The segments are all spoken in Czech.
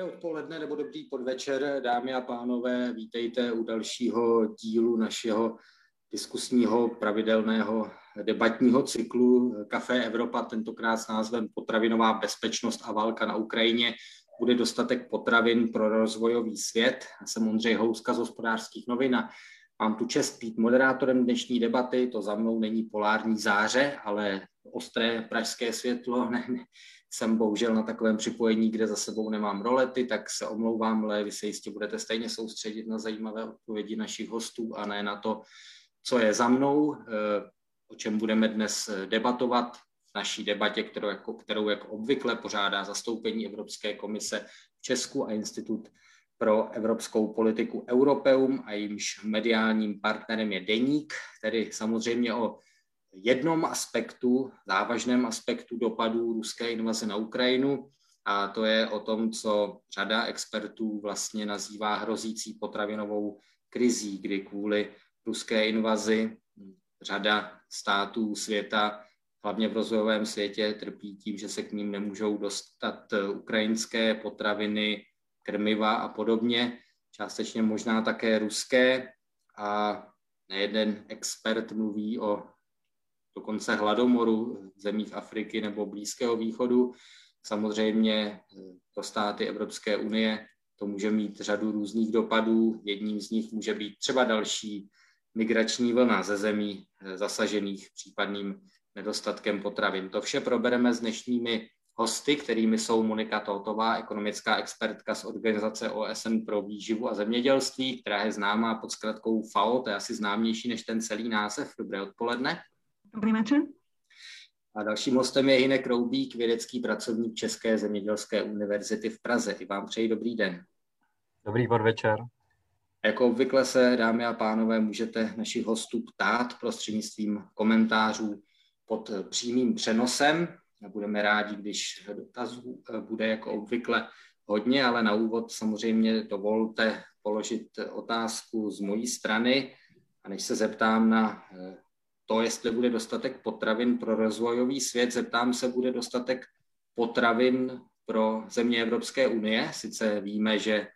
Dobré odpoledne nebo dobrý podvečer, dámy a pánové. Vítejte u dalšího dílu našeho diskusního pravidelného debatního cyklu Café Evropa, tentokrát s názvem Potravinová bezpečnost a válka na Ukrajině. Bude dostatek potravin pro rozvojový svět. Já jsem Ondřej Houska z hospodářských novin a mám tu čest být moderátorem dnešní debaty. To za mnou není polární záře, ale ostré pražské světlo. Ne, ne, jsem bohužel na takovém připojení, kde za sebou nemám rolety, tak se omlouvám, ale vy se jistě budete stejně soustředit na zajímavé odpovědi našich hostů a ne na to, co je za mnou, eh, o čem budeme dnes debatovat. V naší debatě, kterou jako, kterou jako obvykle pořádá zastoupení Evropské komise v Česku a Institut pro evropskou politiku Europeum a jímž mediálním partnerem je Deník, tedy samozřejmě o jednom aspektu, závažném aspektu dopadů ruské invaze na Ukrajinu, a to je o tom, co řada expertů vlastně nazývá hrozící potravinovou krizí, kdy kvůli ruské invazi řada států světa, hlavně v rozvojovém světě, trpí tím, že se k ním nemůžou dostat ukrajinské potraviny, krmiva a podobně, částečně možná také ruské. A nejeden expert mluví o dokonce hladomoru v zemích Afriky nebo Blízkého východu. Samozřejmě pro státy Evropské unie to může mít řadu různých dopadů. Jedním z nich může být třeba další migrační vlna ze zemí eh, zasažených případným nedostatkem potravin. To vše probereme s dnešními hosty, kterými jsou Monika Totová, ekonomická expertka z organizace OSN pro výživu a zemědělství, která je známá pod zkratkou FAO, to je asi známější než ten celý název. Dobré odpoledne. Dobrý večer. A dalším hostem je Hinek Roubík, vědecký pracovník České zemědělské univerzity v Praze. I vám přeji dobrý den. Dobrý podvečer. Jako obvykle se, dámy a pánové, můžete našich hostů ptát prostřednictvím komentářů pod přímým přenosem. Budeme rádi, když dotazů bude jako obvykle hodně, ale na úvod samozřejmě dovolte položit otázku z mojí strany. A než se zeptám na to, jestli bude dostatek potravin pro rozvojový svět, zeptám se, bude dostatek potravin pro země Evropské unie. Sice víme, že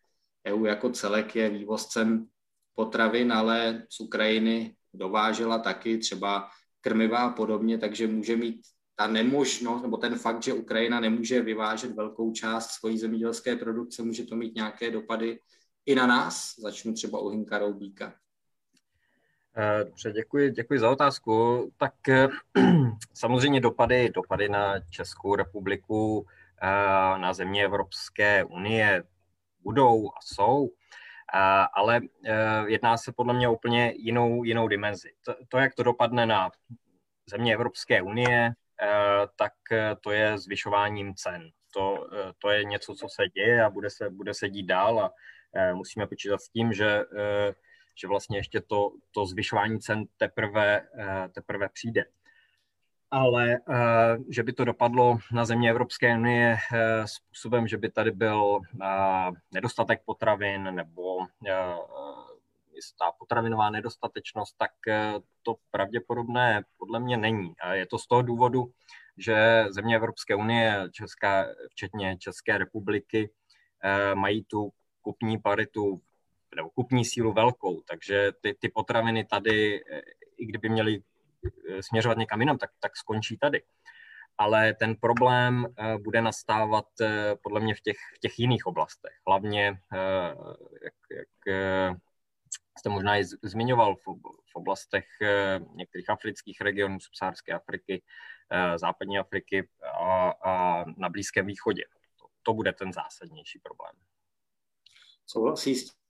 EU jako celek je vývozcem potravin, ale z Ukrajiny dovážela taky třeba krmiva a podobně, takže může mít ta nemožnost, nebo ten fakt, že Ukrajina nemůže vyvážet velkou část svojí zemědělské produkce, může to mít nějaké dopady i na nás. Začnu třeba u Hinka Roubíka. Eh, dobře, děkuji, děkuji za otázku. Tak eh, samozřejmě dopady, dopady na Českou republiku, eh, na země Evropské unie budou a jsou, ale jedná se podle mě úplně jinou, jinou dimenzi. To, to, jak to dopadne na země Evropské unie, tak to je zvyšováním cen. To, to je něco, co se děje a bude se, bude se dít dál a musíme počítat s tím, že že vlastně ještě to, to zvyšování cen teprve, eh, teprve přijde. Ale eh, že by to dopadlo na země Evropské unie eh, způsobem, že by tady byl nedostatek potravin nebo jistá potravinová nedostatečnost, tak to pravděpodobné podle mě není. A je to z toho důvodu, že země Evropské unie, Česká, včetně České republiky, mají tu kupní paritu nebo kupní sílu velkou, takže ty, ty potraviny tady, eh, i kdyby měly eh, směřovat někam jinam, tak, tak skončí tady. Ale ten problém eh, bude nastávat podle mě v těch, v těch jiných oblastech. Hlavně, jak, jak jste možná i zmiňoval, v, oblastech některých afrických regionů, subsaharské Afriky, západní Afriky a, a na Blízkém východě. To, to bude ten zásadnější problém. Souhlasí s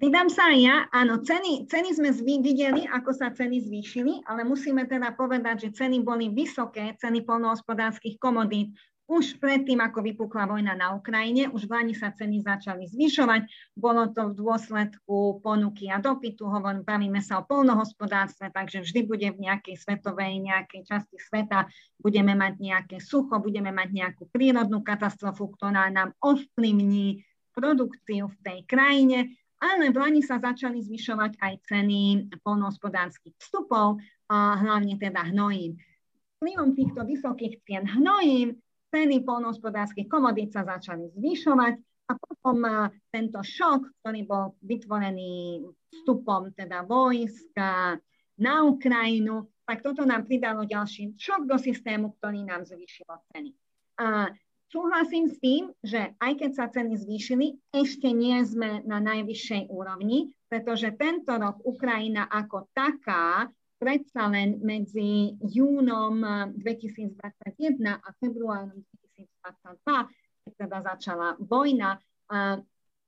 Pridám sa aj ja, áno, ceny, ceny sme zvý, videli, ako sa ceny zvýšili, ale musíme teda povedať, že ceny boli vysoké, ceny polnohospodárskych komodít, už predtým, ako vypukla vojna na Ukrajine, už v Lani sa ceny začali zvyšovať. Bolo to v dôsledku ponuky a dopytu, hovorím, bavíme sa o polnohospodárstve, takže vždy bude v nejakej svetovej, nejakej časti sveta, budeme mať nejaké sucho, budeme mať nejakú prírodnú katastrofu, ktorá nám ovplyvní produkciu v tej krajine ale v Lani sa začali zvyšovať aj ceny polnohospodárskych vstupov, a hlavne teda hnojín. Vplyvom týchto vysokých cien hnojín ceny polnohospodárskych komodít sa začali zvyšovať A potom tento šok, ktorý bol vytvorený vstupom teda vojska na Ukrajinu, tak toto nám pridalo ďalší šok do systému, ktorý nám zvýšilo ceny. A súhlasím s tým, že aj keď sa ceny zvýšili, ešte nie sme na najvyššej úrovni, pretože tento rok Ukrajina ako taká predsa len medzi júnom 2021 a februárom 2022 keď teda začala vojna,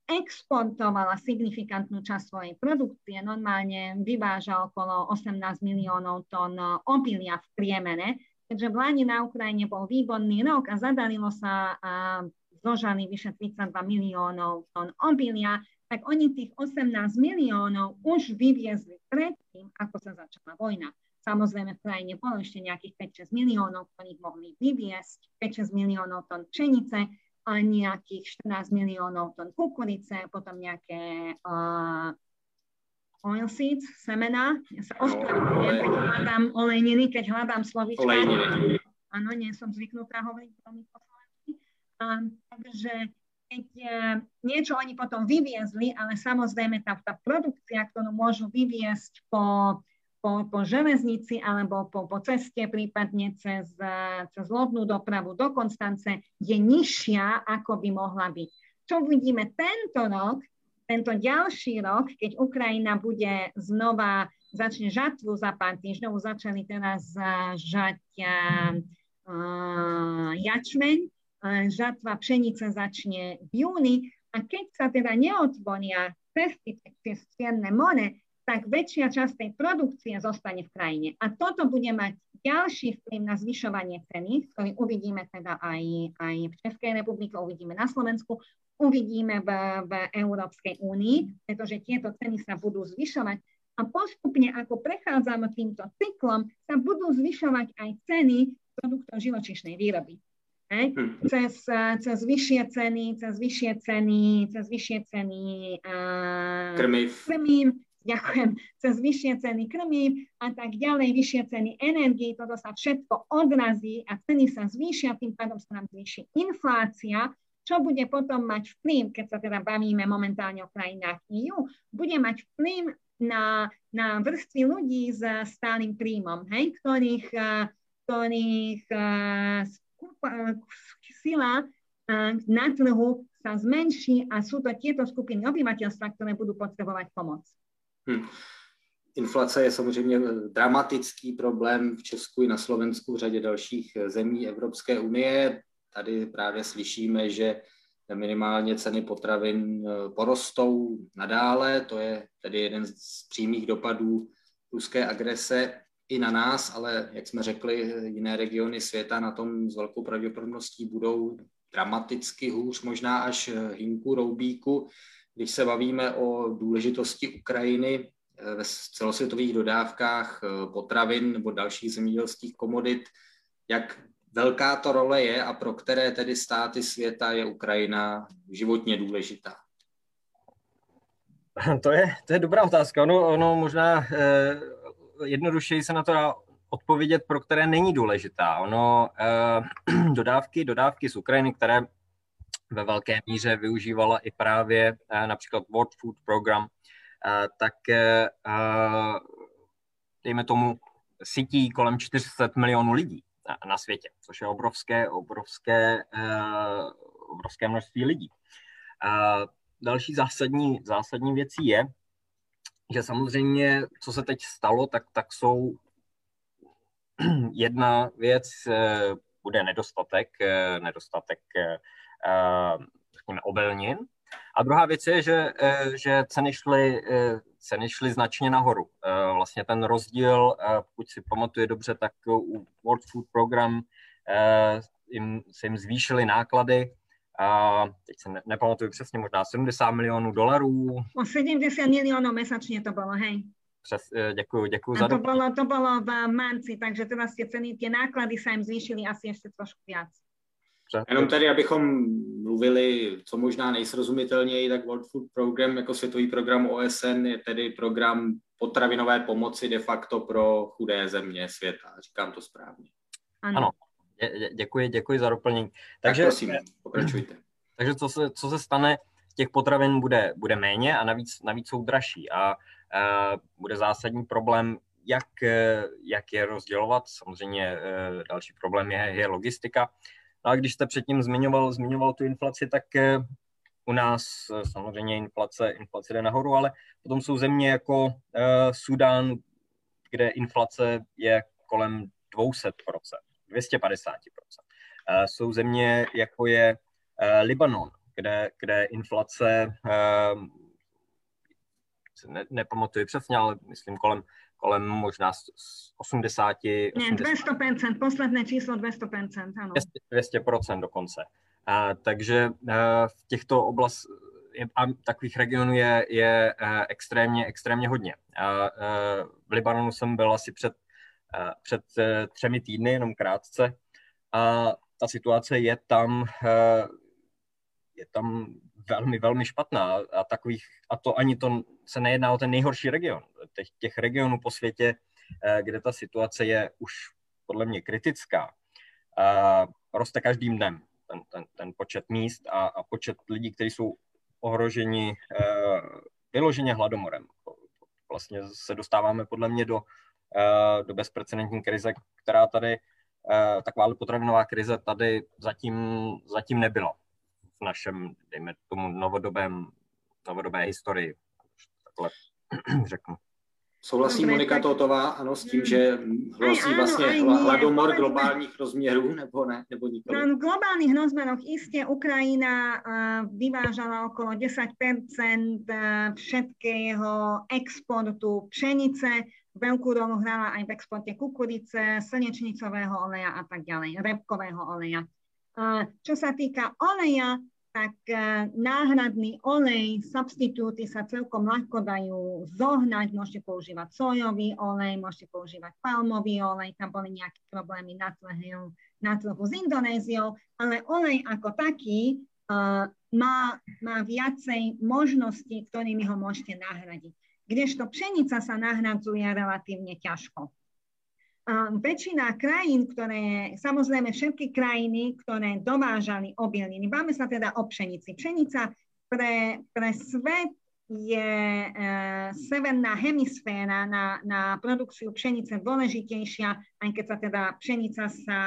exportovala signifikantnú časť svojej produkcie, normálne vyváža okolo 18 miliónov tón obilia v priemere, keďže v Lani na Ukrajine bol výborný rok a zadarilo sa a zožali vyše 32 miliónov tón obilia, tak oni tých 18 miliónov už vyviezli predtým, ako sa začala vojna. Samozrejme v krajine bolo ešte nejakých 5-6 miliónov, ktorých mohli vyviesť, 5-6 miliónov tón pšenice, a nejakých 14 miliónov tón kukurice, potom nejaké uh, oil seeds, semena. Ja sa ospravedlňujem, keď hľadám olejniny, keď hľadám slovička. Olejniny. Áno, nie som zvyknutá hovoriť veľmi po slovensky. Takže keď uh, niečo oni potom vyviezli, ale samozrejme tá, tá produkcia, ktorú môžu vyviesť po po, po železnici alebo po, po ceste, prípadne cez, cez lodnú dopravu do Konstance, je nižšia, ako by mohla byť. Čo vidíme tento rok, tento ďalší rok, keď Ukrajina bude znova, začne žatvu za pár týždňov, začali teraz žať uh, jačmeň, uh, žatva pšenice začne v júni a keď sa teda neotvoria cesty cez Čierne more, tak väčšia časť tej produkcie zostane v krajine. A toto bude mať ďalší vplyv na zvyšovanie ceny, ktorý uvidíme teda aj, aj v Českej republike, uvidíme na Slovensku, uvidíme v, v Európskej únii, pretože tieto ceny sa budú zvyšovať. A postupne, ako prechádzame týmto cyklom, sa budú zvyšovať aj ceny produktov živočišnej výroby. Hej? Hm. Cez, cez vyššie ceny, cez vyššie ceny, cez vyššie ceny uh, krmiv. krmiv, ďakujem, cez vyššie ceny krmív a tak ďalej, vyššie ceny energii, toto sa všetko odrazí a ceny sa zvýšia, tým pádom sa nám zvýši inflácia, čo bude potom mať vplyv, keď sa teda bavíme momentálne o krajinách EU, bude mať vplyv na, na vrstvy ľudí s stálym príjmom, hej, ktorých, ktorých sila na trhu sa zmenší a sú to tieto skupiny obyvateľstva, ktoré budú potrebovať pomoc. Hmm. Inflace je samozřejmě dramatický problém v Česku i na Slovensku, v řadě dalších zemí Evropské unie. Tady právě slyšíme, že minimálně ceny potravin eh, porostou nadále. To je tedy jeden z přímých dopadů ruské agrese i na nás, ale jak jsme řekli, jiné regiony světa na tom s velkou pravděpodobností budou dramaticky hůř, možná až hinku roubíku když se bavíme o důležitosti Ukrajiny eh, ve celosvětových dodávkách eh, potravin nebo dalších zemědělských komodit, jak velká to role je a pro které tedy státy světa je Ukrajina životně důležitá? To je, to je dobrá otázka. Ono, ono možná eh, jednodušeji se na to dá odpovědět, pro které není důležitá. Ono eh, dodávky, dodávky z Ukrajiny, které ve velké míře využívala i právě eh, například World Food Program, eh, tak eh, dejme tomu sítí kolem 400 milionů lidí na světě, což je obrovské, obrovské, obrovské množství lidí. Další zásadní, zásadní věcí je, že samozřejmě, co se teď stalo, tak, tak jsou jedna věc, bude nedostatek, nedostatek Eh, řekněme. A druhá věc je, že, eh, že ceny, šly, eh, ceny šly značně nahoru. Vlastně ten rozdíl, pokud si pamatuje dobře, tak u World Food Program jim, se jim zvýšily náklady a teď se ne, nepamatuju přesně, možná 70 milionů dolarů. O 70 milionů mesačně to bylo, hej. Přes, děkuji, děkuji za to bylo, to bylo v marci, takže teraz tie ceny, tie náklady sa im zvýšili asi ešte trošku viac. Dobře. Jenom tady, abychom mluvili co možná nejsrozumitelněji, tak World Food Program jako světový program OSN je tedy program potravinové pomoci de facto pro chudé země světa. Říkám to správně. Ano. ano. Dě, děkuji, děkuji za doplnění. Takže, tak prosím, pokračujte. Takže co se, co se stane, těch potravin bude, bude méně a navíc, navíc jsou dražší a, a bude zásadní problém, jak, jak je rozdělovat. Samozřejmě další problém je, je logistika. A když jste předtím zmiňoval, zmiňoval tu inflaci, tak u nás samozřejmě inflace, inflace jde nahoru, ale potom jsou země jako uh, Sudán, kde inflace je kolem 200%, 250%. Uh, jsou země, jako je uh, Libanon, kde, kde inflace, uh, ne, nepamatuji přesně, ale myslím kolem, kolem možná 80... Ne, 200%, posledné číslo 200%, ano. 200%, 200% dokonce. A, takže a, v těchto oblastech a takových regionů je, je extrémně, extrémně hodně. A, a, v Libanonu jsem byl asi před, a, před e, třemi týdny, jenom krátce, a ta situace je tam, je tam velmi, velmi špatná a takových, a to ani to se nejedná o ten nejhorší region. Těch, těch regionů po světě, kde ta situace je už podle mě kritická, roste každým dnem ten, ten, ten počet míst a, a počet lidí, kteří jsou ohroženi uh, vyloženě hladomorem. Vlastně se dostáváme podle mě do, do bezprecedentní krize, která tady, taková potravinová krize tady zatím, zatím nebyla v našem, dejme tomu, novodobém, novodobé historii. Takhle řeknu. Souhlasí Dobre, Monika tak... Totová, ano, s tím, hmm. že hrozí aj, vlastně aj hladomor nie, globálních rozměrů, nebo ne, nebo nikoli? No, v globálnych rozmeroch iste Ukrajina uh, vyvážala okolo 10% uh, všetkého exportu pšenice, veľkú rolu hrala aj v exporte kukurice, slnečnicového oleja a tak ďalej, repkového oleja. Čo sa týka oleja, tak e, náhradný olej, substitúty sa celkom ľahko dajú zohnať. Môžete používať sojový olej, môžete používať palmový olej, tam boli nejaké problémy na trhu, na trhu s Indonéziou, ale olej ako taký uh, má, má viacej možností, ktorými ho môžete nahradiť. Kdežto pšenica sa nahradzuje relatívne ťažko väčšina krajín, ktoré, samozrejme všetky krajiny, ktoré dovážali obilniny, máme sa teda o pšenici. Pšenica pre, pre svet je e, severná hemisféra na, na produkciu pšenice dôležitejšia, aj keď sa teda pšenica sa,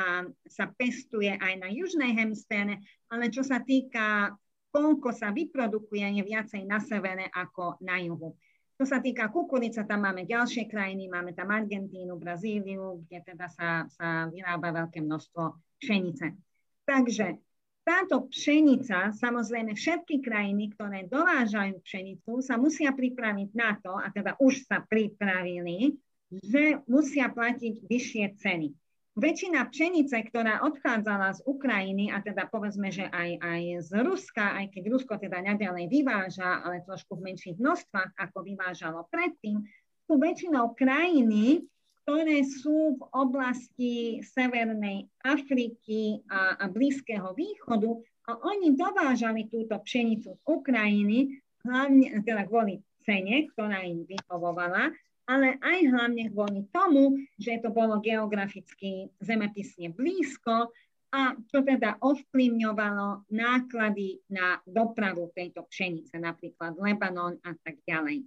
sa pestuje aj na južnej hemisfére, ale čo sa týka koľko sa vyprodukuje, je viacej na severe ako na juhu. Čo sa týka kukurice, tam máme ďalšie krajiny, máme tam Argentínu, Brazíliu, kde teda sa, sa vyrába veľké množstvo pšenice. Takže táto pšenica, samozrejme všetky krajiny, ktoré dovážajú pšenicu, sa musia pripraviť na to, a teda už sa pripravili, že musia platiť vyššie ceny väčšina pšenice, ktorá odchádzala z Ukrajiny, a teda povedzme, že aj, aj z Ruska, aj keď Rusko teda naďalej vyváža, ale trošku v menších množstvách, ako vyvážalo predtým, sú väčšinou krajiny, ktoré sú v oblasti Severnej Afriky a, a Blízkeho východu. A oni dovážali túto pšenicu z Ukrajiny, hlavne teda kvôli cene, ktorá im vyhovovala, ale aj hlavne kvôli tomu, že to bolo geograficky zemepisne blízko a čo teda ovplyvňovalo náklady na dopravu tejto pšenice, napríklad Lebanon a tak ďalej.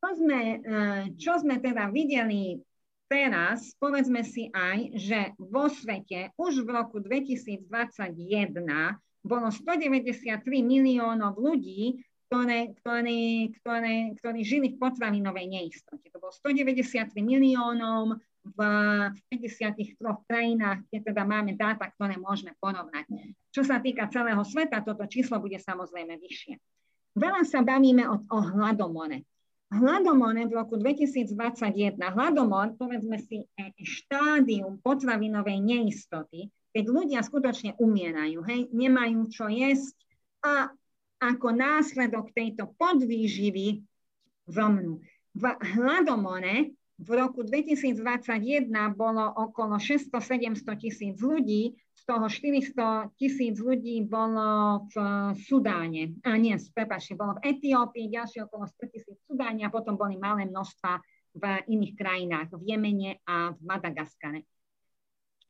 Čo sme, eh, čo sme teda videli teraz, povedzme si aj, že vo svete už v roku 2021 bolo 193 miliónov ľudí, ktoré, ktoré, ktoré, ktorí žili v potravinovej neistote. To bolo 193 miliónov v 53 krajinách, kde teda máme dáta, ktoré môžeme porovnať. Čo sa týka celého sveta, toto číslo bude samozrejme vyššie. Veľa sa bavíme o, o hladomore. Hladomore v roku 2021, hladomor, povedzme si, štádium potravinovej neistoty, keď ľudia skutočne umierajú, hej, nemajú čo jesť a ako následok tejto podvýživy vlnu. V hladomore v roku 2021 bolo okolo 600-700 tisíc ľudí, z toho 400 tisíc ľudí bolo v Sudáne, a nie, prepáčte, bolo v Etiópii, ďalšie okolo 100 tisíc v Sudáne a potom boli malé množstva v iných krajinách, v Jemene a v Madagaskare.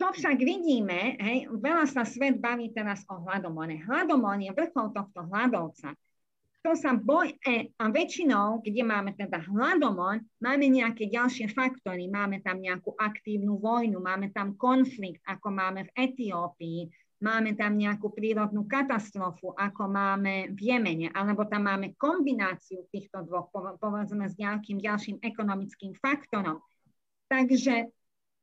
Čo však vidíme, hej, veľa sa svet baví teraz o hladomore. Hladomor je vrchol tohto hladovca. To sa boj, e, a väčšinou, kde máme teda hladomor, máme nejaké ďalšie faktory. Máme tam nejakú aktívnu vojnu, máme tam konflikt, ako máme v Etiópii, máme tam nejakú prírodnú katastrofu, ako máme v Jemene, alebo tam máme kombináciu týchto dvoch, povedzme s nejakým ďalším ekonomickým faktorom. Takže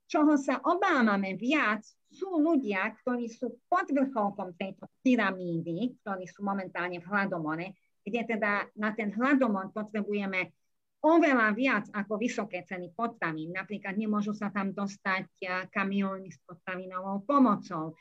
čoho sa obávame viac, sú ľudia, ktorí sú pod vrcholkom tejto pyramídy, ktorí sú momentálne v hladomore, kde teda na ten hladomor potrebujeme oveľa viac ako vysoké ceny potravín. Napríklad nemôžu sa tam dostať kamióny s potravinovou pomocou.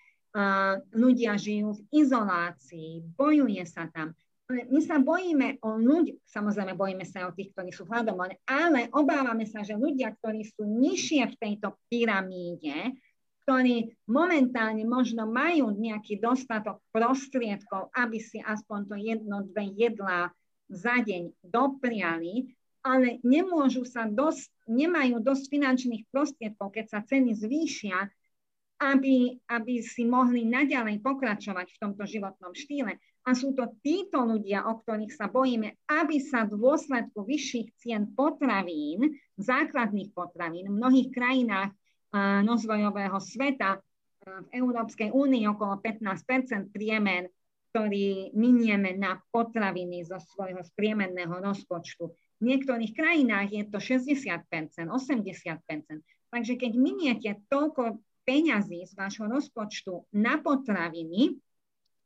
Ľudia žijú v izolácii, bojuje sa tam my sa bojíme o ľudí, samozrejme bojíme sa o tých, ktorí sú hladomore, ale obávame sa, že ľudia, ktorí sú nižšie v tejto pyramíde, ktorí momentálne možno majú nejaký dostatok prostriedkov, aby si aspoň to jedno, dve jedlá za deň dopriali, ale nemôžu sa dosť, nemajú dosť finančných prostriedkov, keď sa ceny zvýšia, aby, aby si mohli naďalej pokračovať v tomto životnom štýle. A sú to títo ľudia, o ktorých sa bojíme, aby sa v dôsledku vyšších cien potravín, základných potravín v mnohých krajinách rozvojového sveta, v Európskej únii okolo 15% priemer, ktorý minieme na potraviny zo svojho spriemerného rozpočtu. V niektorých krajinách je to 60% 80% Takže keď miniete toľko peňazí z vášho rozpočtu na potraviny,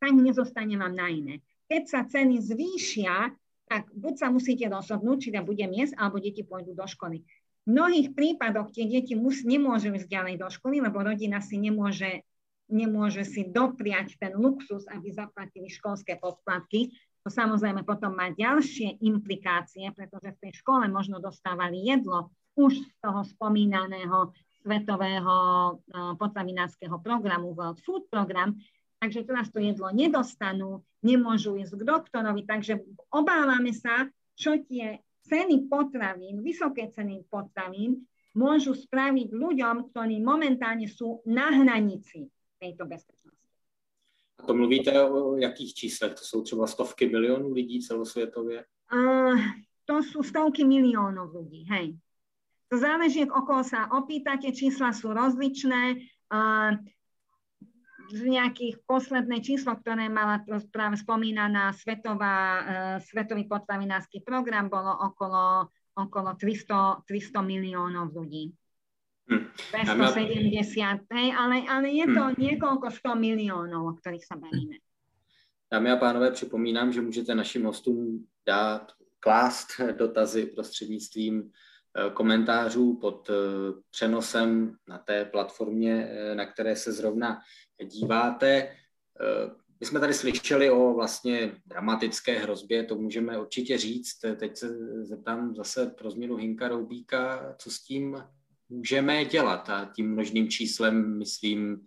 tak nezostane vám na iné. Keď sa ceny zvýšia, tak buď sa musíte rozhodnúť, či tam bude jesť, alebo deti pôjdu do školy. V mnohých prípadoch tie deti mus, nemôžu ísť ďalej do školy, lebo rodina si nemôže, nemôže si dopriať ten luxus, aby zaplatili školské poplatky. To samozrejme potom má ďalšie implikácie, pretože v tej škole možno dostávali jedlo už z toho spomínaného svetového potravinárskeho programu World Food Program, takže teraz to jedlo nedostanú, nemôžu ísť k doktorovi, takže obávame sa, čo tie ceny potravín, vysoké ceny potravín môžu spraviť ľuďom, ktorí momentálne sú na hranici tejto bezpečnosti. A to mluvíte o jakých číslech? To jsou třeba stovky milionů lidí celosvětově? Uh, to sú stovky miliónov ľudí, hej. To záleží, okolo sa opýtate, čísla sú rozličné. Uh, z nejakých posledné číslo, ktoré mala práve spomínaná svetová, uh, svetový potravinársky program, bolo okolo, okolo 300, 300 miliónov ľudí. Hmm. 270, hej, ale, ale je to hmm. niekoľko 100 miliónov, o ktorých sa bavíme. Dámy a pánové, připomínám, že můžete našim hostům dát, klást dotazy prostřednictvím eh, komentářů pod eh, přenosem na té platformě, na které se zrovna díváte. Eh, my jsme tady slyšeli o vlastně dramatické hrozbě, to můžeme určitě říct. Teď se zeptám zase pro změnu Hinka Roubíka, co s tím můžeme dělat. A tím množným číslem myslím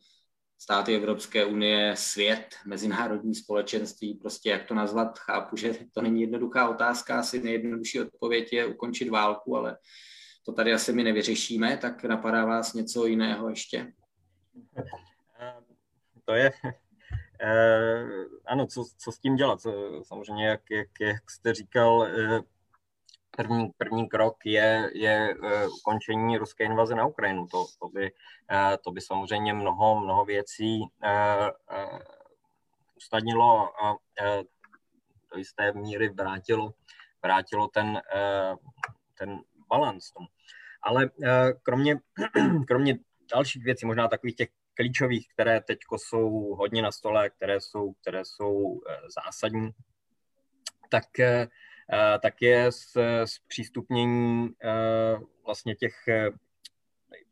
státy Evropské unie, svět, mezinárodní společenství, prostě jak to nazvat, chápu, že to není jednoduchá otázka, asi nejjednodušší odpověď je ukončit válku, ale to tady asi my nevyřešíme, tak napadá vás něco jiného ještě? to je, eh, ano, co, co s tím dělat? Samozřejmě, jak, jak, jak jste říkal, eh, první, první krok je, je uh, ukončení ruské invaze na Ukrajinu. To, to, by, uh, to by samozřejmě mnoho, mnoho věcí uh, usnadnilo a do jisté míry vrátilo, vrátilo ten, ten balans tomu. Ale kromě, kromě dalších věcí, možná takových těch klíčových, které teď jsou hodně na stole, které jsou, které jsou eh, zásadní, tak, eh, eh, tak je zpřístupnění vlastně těch,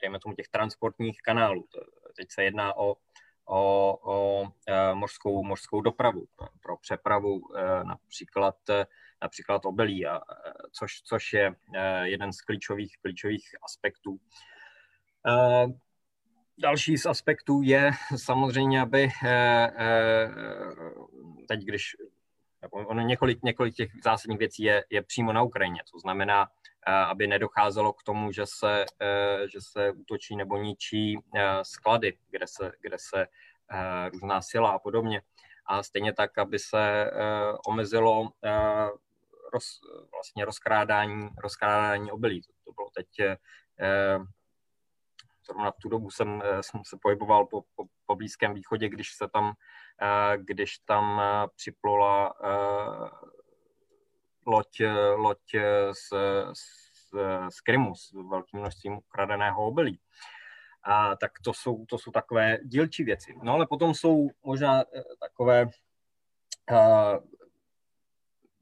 dejme tomu, těch transportních kanálů. Teď se jedná o, o, o mořskou, mořskou dopravu pro přepravu například, například obelí, a, což, což je jeden z klíčových, klíčových aspektů. Další z aspektů je samozřejmě, aby eh, eh, teď, když ono několik, několik těch zásadních věcí je, je přímo na Ukrajině, to znamená aby nedocházelo k tomu, že se, že se útočí nebo ničí sklady, kde se, kde se různá sila a podobně. A stejně tak, aby se omezilo roz, vlastně rozkrádání, rozkrádání obilí. To, to bylo teď zrovna v tu dobu jsem, eh, jsem se pohyboval po, po, po Blízkém východě, když se tam, eh, když tam eh, připlula loď, loď z, z, z Krymu s velkým množstvím ukradeného obilí. A tak to jsou, to jsou takové dílčí věci. No ale potom jsou možná takové uh,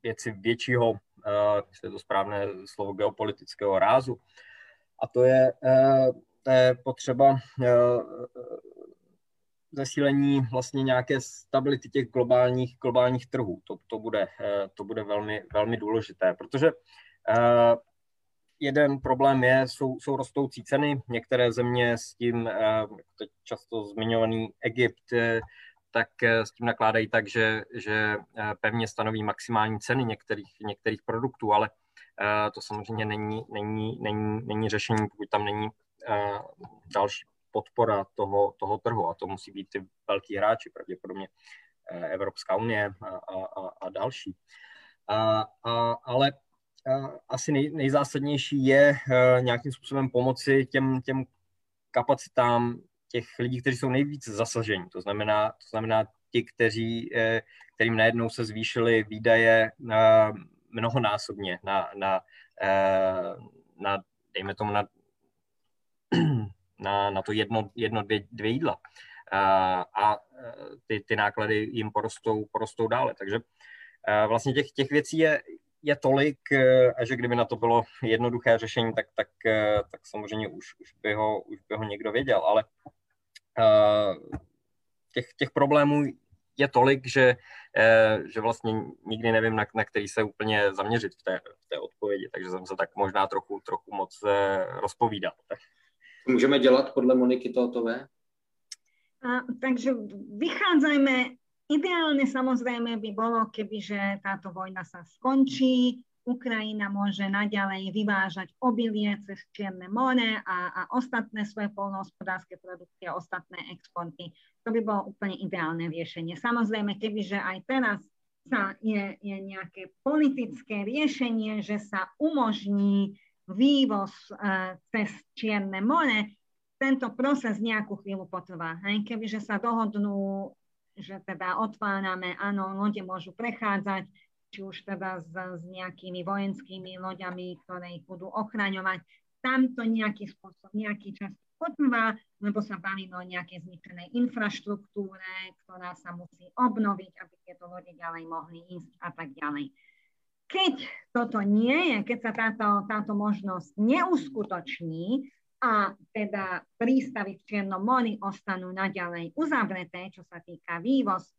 věci většího, uh, je to správné slovo, geopolitického rázu. A to je uh, je potřeba eh, zesílení vlastně nějaké stability těch globálních, globálních trhů. To, to, bude, eh, to bude velmi, velmi důležité, protože eh, jeden problém je, jsou, jsou rostoucí ceny. Některé země s tím, teď často zmiňovaný Egypt, tak s tím nakládají tak, že, že pevně stanoví maximální ceny některých, některých produktů, ale to samozřejmě není, není, není, není řešení, pokud tam není další podpora toho, toho trhu a to musí být ty velký hráči, pravděpodobně eh, Evropská unie a, a, a další. A, a, ale asi nej, nejzásadnější je a, nějakým způsobem pomoci těm, těm kapacitám těch lidí, kteří jsou nejvíc zasaženi. To znamená, to znamená ti, kteří, eh, kterým najednou se zvýšily výdaje mnohonásobně na, na, eh, na dejme tomu, na na, na to jedno, jedno dvě, dvě jídla. A, a ty, ty náklady jim porostou, porostou dále. Takže vlastně těch, těch věcí je, je tolik, a že kdyby na to bylo jednoduché řešení, tak, tak, tak samozřejmě už, už, by ho, už by ho někdo věděl, ale těch, těch problémů je tolik, že, že vlastně nikdy nevím, na, na který se úplně zaměřit v té, v té odpovědi, takže jsem se tak možná trochu, trochu moc rozpovídal. Můžeme dělat podle Moniky Totové? A, takže vychádzajme, ideálne samozrejme by bolo, kebyže táto vojna sa skončí, Ukrajina môže naďalej vyvážať obilie cez Čierne more a, a ostatné svoje polnohospodárske produkty a ostatné exporty. To by bolo úplne ideálne riešenie. Samozrejme, kebyže aj teraz sa je, je nejaké politické riešenie, že sa umožní vývoz uh, cez Čierne more, tento proces nejakú chvíľu potrvá. Hej? Kebyže sa dohodnú, že teda otvárame, áno, lode môžu prechádzať, či už teda s, s nejakými vojenskými loďami, ktoré ich budú ochraňovať, tam to nejaký spôsob, nejaký čas potrvá, lebo sa bavíme o nejakej zničenej infraštruktúre, ktorá sa musí obnoviť, aby tieto lode ďalej mohli ísť a tak ďalej. Keď toto nie je, keď sa táto, táto možnosť neuskutoční a teda prístavy v Čiernom mori ostanú naďalej uzavreté, čo sa týka vývoz,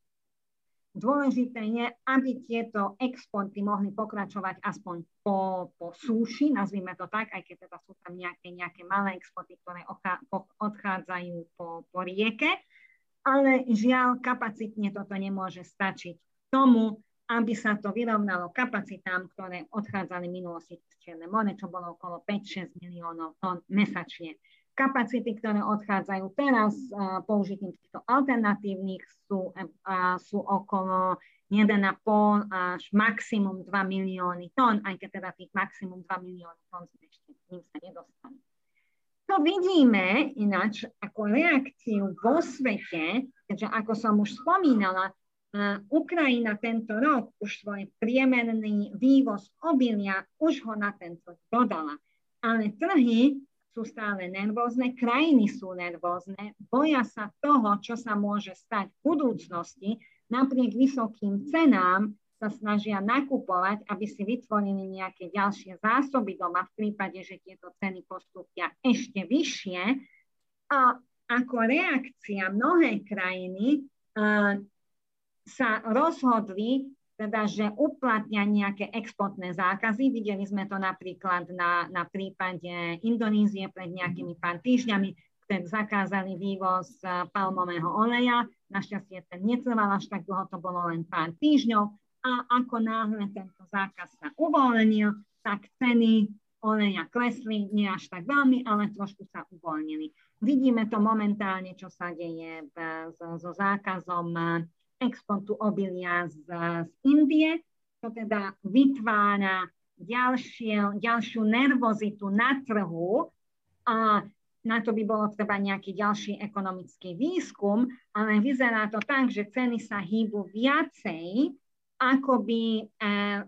dôležité je, aby tieto exporty mohli pokračovať aspoň po, po súši, nazvime to tak, aj keď teda sú tam nejaké, nejaké malé exporty, ktoré odchádzajú po, po rieke, ale žiaľ, kapacitne toto nemôže stačiť tomu, aby sa to vyrovnalo kapacitám, ktoré odchádzali minulosti z Čierne more, čo bolo okolo 5-6 miliónov tón mesačne. Kapacity, ktoré odchádzajú teraz uh, použitím týchto alternatívnych sú, uh, sú okolo 1,5 až maximum 2 milióny tón, aj keď teda tých maximum 2 milióny tón sme ešte k ním sa nedostali. To vidíme ináč ako reakciu vo svete, keďže ako som už spomínala, Ukrajina tento rok už svoj priemerný vývoz obilia už ho na tento dodala. Ale trhy sú stále nervózne, krajiny sú nervózne, boja sa toho, čo sa môže stať v budúcnosti, napriek vysokým cenám sa snažia nakupovať, aby si vytvorili nejaké ďalšie zásoby doma v prípade, že tieto ceny postupia ešte vyššie. A ako reakcia mnohé krajiny sa rozhodli, teda, že uplatnia nejaké exportné zákazy. Videli sme to napríklad na, na prípade Indonézie pred nejakými pár týždňami, ktoré zakázali vývoz eh, palmového oleja. Našťastie ten netrval až tak dlho, to bolo len pár týždňov. A ako náhle tento zákaz sa uvoľnil, tak ceny oleja klesli, nie až tak veľmi, ale trošku sa uvoľnili. Vidíme to momentálne, čo sa deje so, so zákazom exportu obilia z, z Indie, čo teda vytvára ďalšie, ďalšiu nervozitu na trhu. A na to by bolo treba nejaký ďalší ekonomický výskum, ale vyzerá to tak, že ceny sa hýbu viacej, ako by eh,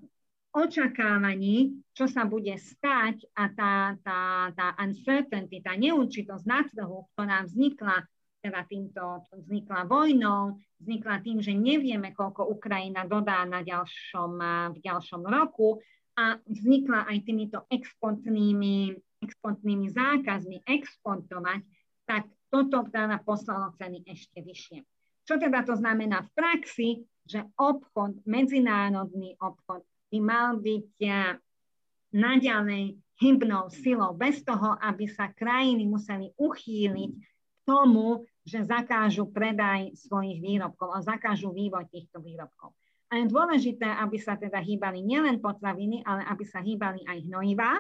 očakávaní, čo sa bude stať a tá, tá, tá uncertainty, tá neurčitosť na trhu, ktorá vznikla teda týmto, vznikla vojnou, vznikla tým, že nevieme, koľko Ukrajina dodá na ďalšom, v ďalšom roku a vznikla aj týmito exportnými, exportnými zákazmi exportovať, tak toto teda poslalo ceny ešte vyššie. Čo teda to znamená v praxi? Že obchod, medzinárodný obchod by mal byť naďalej hybnou silou, bez toho, aby sa krajiny museli uchýliť tomu, že zakážu predaj svojich výrobkov a zakážu vývoj týchto výrobkov. A je dôležité, aby sa teda hýbali nielen potraviny, ale aby sa hýbali aj hnojivá.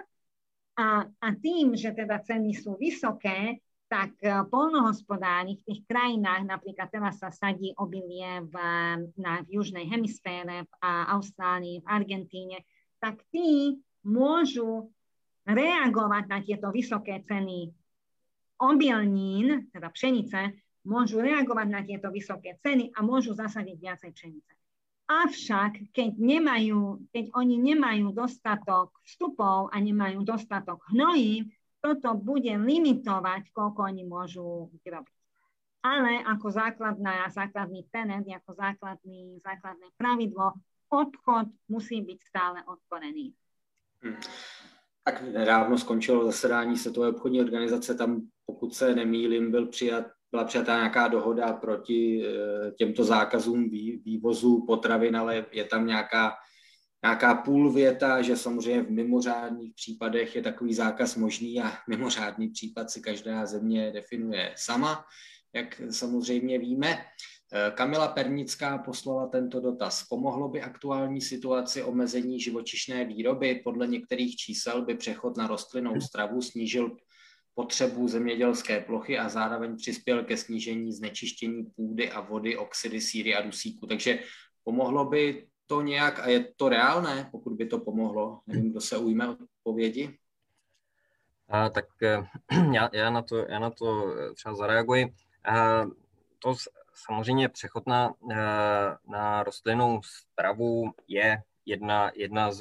A, a tým, že teda ceny sú vysoké, tak polnohospodári v tých krajinách, napríklad teraz sa sadí obilie v, na, v južnej hemisfére, v Austrálii, v Argentíne, tak tí môžu reagovať na tieto vysoké ceny obilnín, teda pšenice, môžu reagovať na tieto vysoké ceny a môžu zasadiť viacej pšenice. Avšak, keď, nemajú, keď oni nemajú dostatok vstupov a nemajú dostatok hnojív, toto bude limitovať, koľko oni môžu vyrobiť. Ale ako základná, základný tenet, ako základný, základné pravidlo, obchod musí byť stále otvorený. Hmm. Tak nedávno skončilo zasedání Světové obchodní organizace, tam pokud se nemýlím, byl přijat, byla přijatá nějaká dohoda proti eh, těmto zákazům vývozu potravin, ale je tam nějaká nějaká půl věta, že samozřejmě v mimořádných případech je takový zákaz možný a mimořádný případ si každá země definuje sama, jak samozřejmě víme. Kamila Pernická poslala tento dotaz. Pomohlo by aktuální situaci omezení živočišné výroby? Podle některých čísel by přechod na rostlinnou stravu snížil potřebu zemědělské plochy a zároveň přispěl ke snížení znečištění půdy a vody, oxidy síry a dusíku. Takže pomohlo by to nějak a je to reálné, pokud by to pomohlo? Nevím, kdo se ujme odpovědi. A, tak eh, já, já, na to, já na to třeba zareaguji. A, to samozřejmě přechod na, eh, na rostlinnou stravu je jedna, jedna z,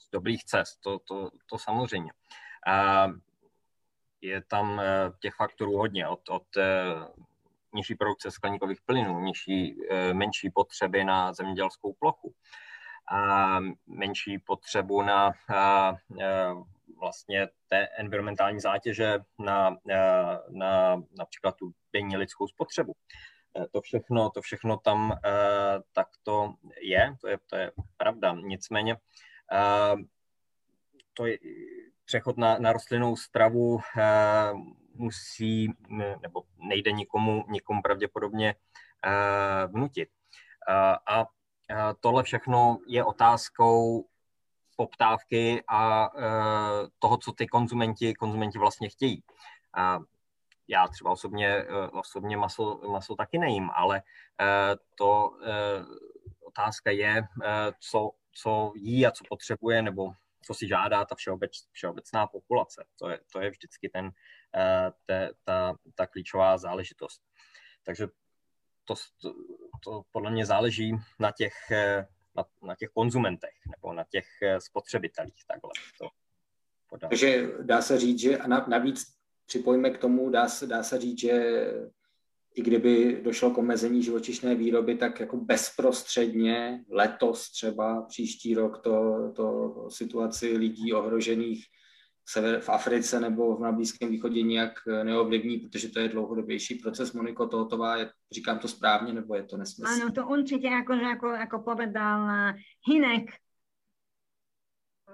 z dobrých cest, to, to, to samozřejmě. A je tam eh, těch faktorů hodně, od, od nižší produkce skleníkových plynů, nižší, eh, menší potřeby na zemědělskou plochu, a menší potřebu na a, vlastně té environmentální zátěže na, na například tu denní lidskou spotřebu. Eh, to všechno, to všechno tam eh, tak to je, to je, to je pravda. Nicméně to je přechod na, na rostlinnou stravu musí, nebo nejde nikomu, nikomu pravděpodobně eh, vnutit. Eh, a tohle všechno je otázkou poptávky a eh, toho, co ty konzumenti, konzumenti vlastně chtějí. Já třeba osobně, osobně maso, maso taky nejím, ale to otázka je, co, co jí a co potřebuje, nebo co si žádá ta všeobec, všeobecná populace. To je, to je vždycky ten, uh, te, ta, ta klíčová záležitost. Takže to, to, to podle mě záleží na těch, eh, na, na těch konzumentech nebo na těch eh, spotřebitelích. Takhle to Takže dá se říct, že navíc připojíme k tomu, dá se, dá se říct, že i kdyby došlo k omezení živočišné výroby, tak jako bezprostředně letos třeba příští rok to, to situaci lidí ohrožených v Africe nebo v Blízkém východě nijak neovlivní, protože to je dlouhodobější proces. Moniko Tohotová, je, říkám to správně, nebo je to nesmysl? Ano, to určitě, jako, jako, jako povedal eh, Hinek,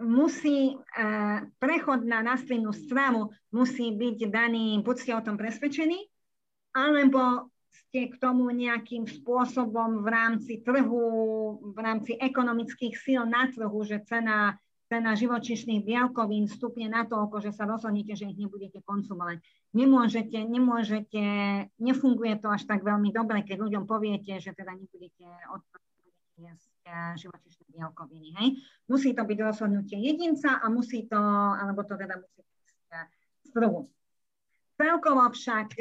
musí uh, prechod na rastlinnú stravu musí byť daný, buď o tom presvedčení, alebo ste k tomu nejakým spôsobom v rámci trhu, v rámci ekonomických síl na trhu, že cena, cena živočišných bielkovín stupne na toľko, že sa rozhodnete, že ich nebudete konzumovať. Nemôžete, nemôžete, nefunguje to až tak veľmi dobre, keď ľuďom poviete, že teda nebudete jesť živočišné bielkoviny. Hej? Musí to byť rozhodnutie jedinca a musí to, alebo to teda musí byť z trhu. Celkovo však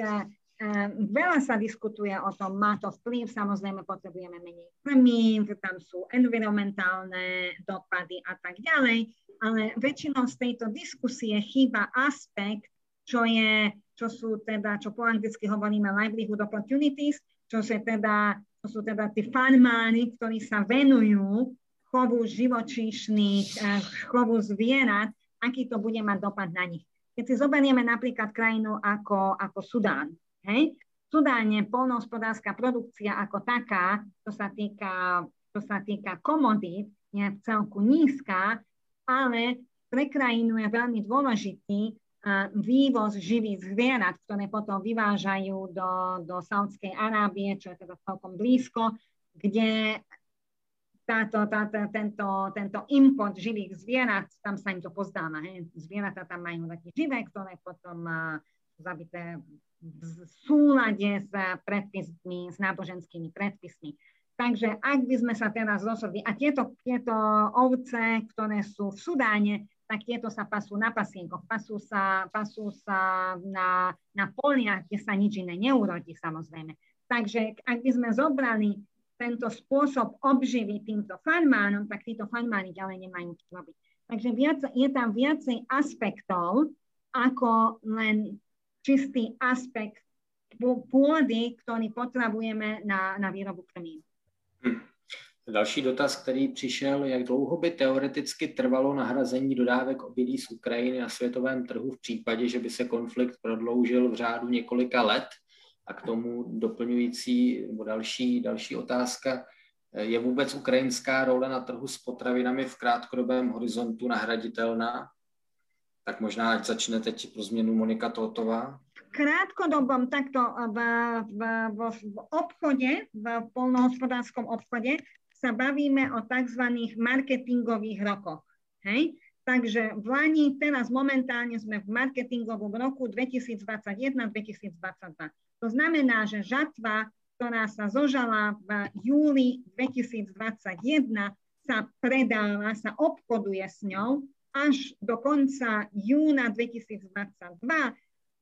Veľa sa diskutuje o tom, má to vplyv, samozrejme potrebujeme menej krmív, tam sú environmentálne dopady a tak ďalej, ale väčšinou z tejto diskusie chýba aspekt, čo, je, čo sú teda, čo po anglicky hovoríme livelihood opportunities, čo, je teda, čo sú teda tí farmári, ktorí sa venujú chovu živočíšnych, eh, chovu zvierat, aký to bude mať dopad na nich. Keď si zoberieme napríklad krajinu ako, ako Sudán, Hej? V Sudáne polnohospodárska produkcia ako taká, čo sa týka, čo sa týka komodít, je v celku nízka, ale pre krajinu je veľmi dôležitý vývoz živých zvierat, ktoré potom vyvážajú do, do Saudskej Arábie, čo je teda celkom blízko, kde táto, táto, tento, tento import živých zvierat, tam sa im to pozdáva. Zvieratá tam majú také živé, ktoré potom uh, zabité v súlade s predpismi, s náboženskými predpismi. Takže ak by sme sa teraz rozhodli, a tieto, tieto ovce, ktoré sú v Sudáne, tak tieto sa pasú na pasienkoch, pasú sa, pasú sa na, na poliach, kde sa nič iné neurodí samozrejme. Takže ak by sme zobrali tento spôsob obživy týmto farmánom, tak títo farmári ďalej nemajú čo robiť. Takže viac, je tam viacej aspektov, ako len čistý aspekt pôdy, ktorý potřebujeme na, na výrobu krmín. Hm. Další dotaz, který přišel, jak dlouho by teoreticky trvalo nahrazení dodávek obilí z Ukrajiny na světovém trhu v případě, že by se konflikt prodloužil v řádu několika let? A k tomu doplňující nebo další, další otázka, je vůbec ukrajinská role na trhu s potravinami v krátkodobém horizontu nahraditelná? Tak možná, ať začne teď pro změnu Monika Totová. Krátkodobom takto v, v, v, v obchode, v polnohospodárskom obchode sa bavíme o tzv. marketingových rokoch. Hej? Takže v Lani teraz momentálne sme v marketingovom roku 2021-2022. To znamená, že žatva, ktorá sa zožala v júli 2021, sa predáva, sa obchoduje s ňou až do konca júna 2022,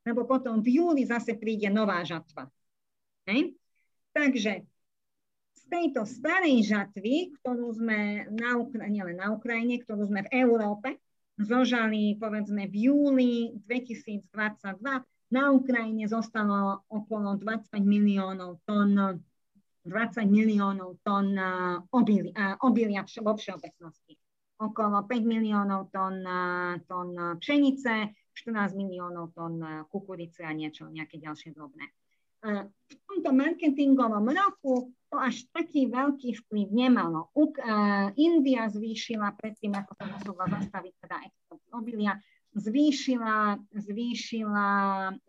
lebo potom v júli zase príde nová žatva. Hej? Takže z tejto starej žatvy, ktorú sme na, Ukra- nielen na Ukrajine, ktorú sme v Európe zožali povedzme v júli 2022, na Ukrajine zostalo okolo 20 miliónov tón 20 miliónov tón obilia, obilia vo všeobecnosti okolo 5 miliónov tón, tón pšenice, 14 miliónov tón kukurice a niečo, nejaké ďalšie drobné. V tomto marketingovom roku to až taký veľký vplyv nemalo. India zvýšila predtým, ako sa musela zastaviť teda export obilia, zvýšila, zvýšila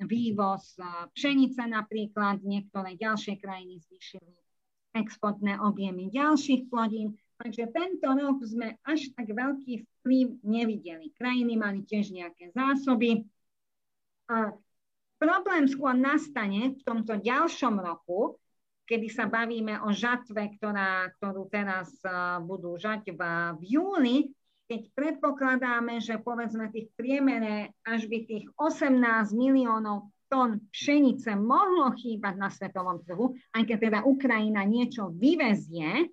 vývoz pšenice napríklad, niektoré ďalšie krajiny zvýšili exportné objemy ďalších plodín. Takže tento rok sme až tak veľký vplyv nevideli. Krajiny mali tiež nejaké zásoby. A problém skôr nastane v tomto ďalšom roku, kedy sa bavíme o žatve, ktorá, ktorú teraz uh, budú žať v, v júli, keď predpokladáme, že povedzme tých priemere až by tých 18 miliónov tón pšenice mohlo chýbať na svetovom trhu, aj keď teda Ukrajina niečo vyvezie,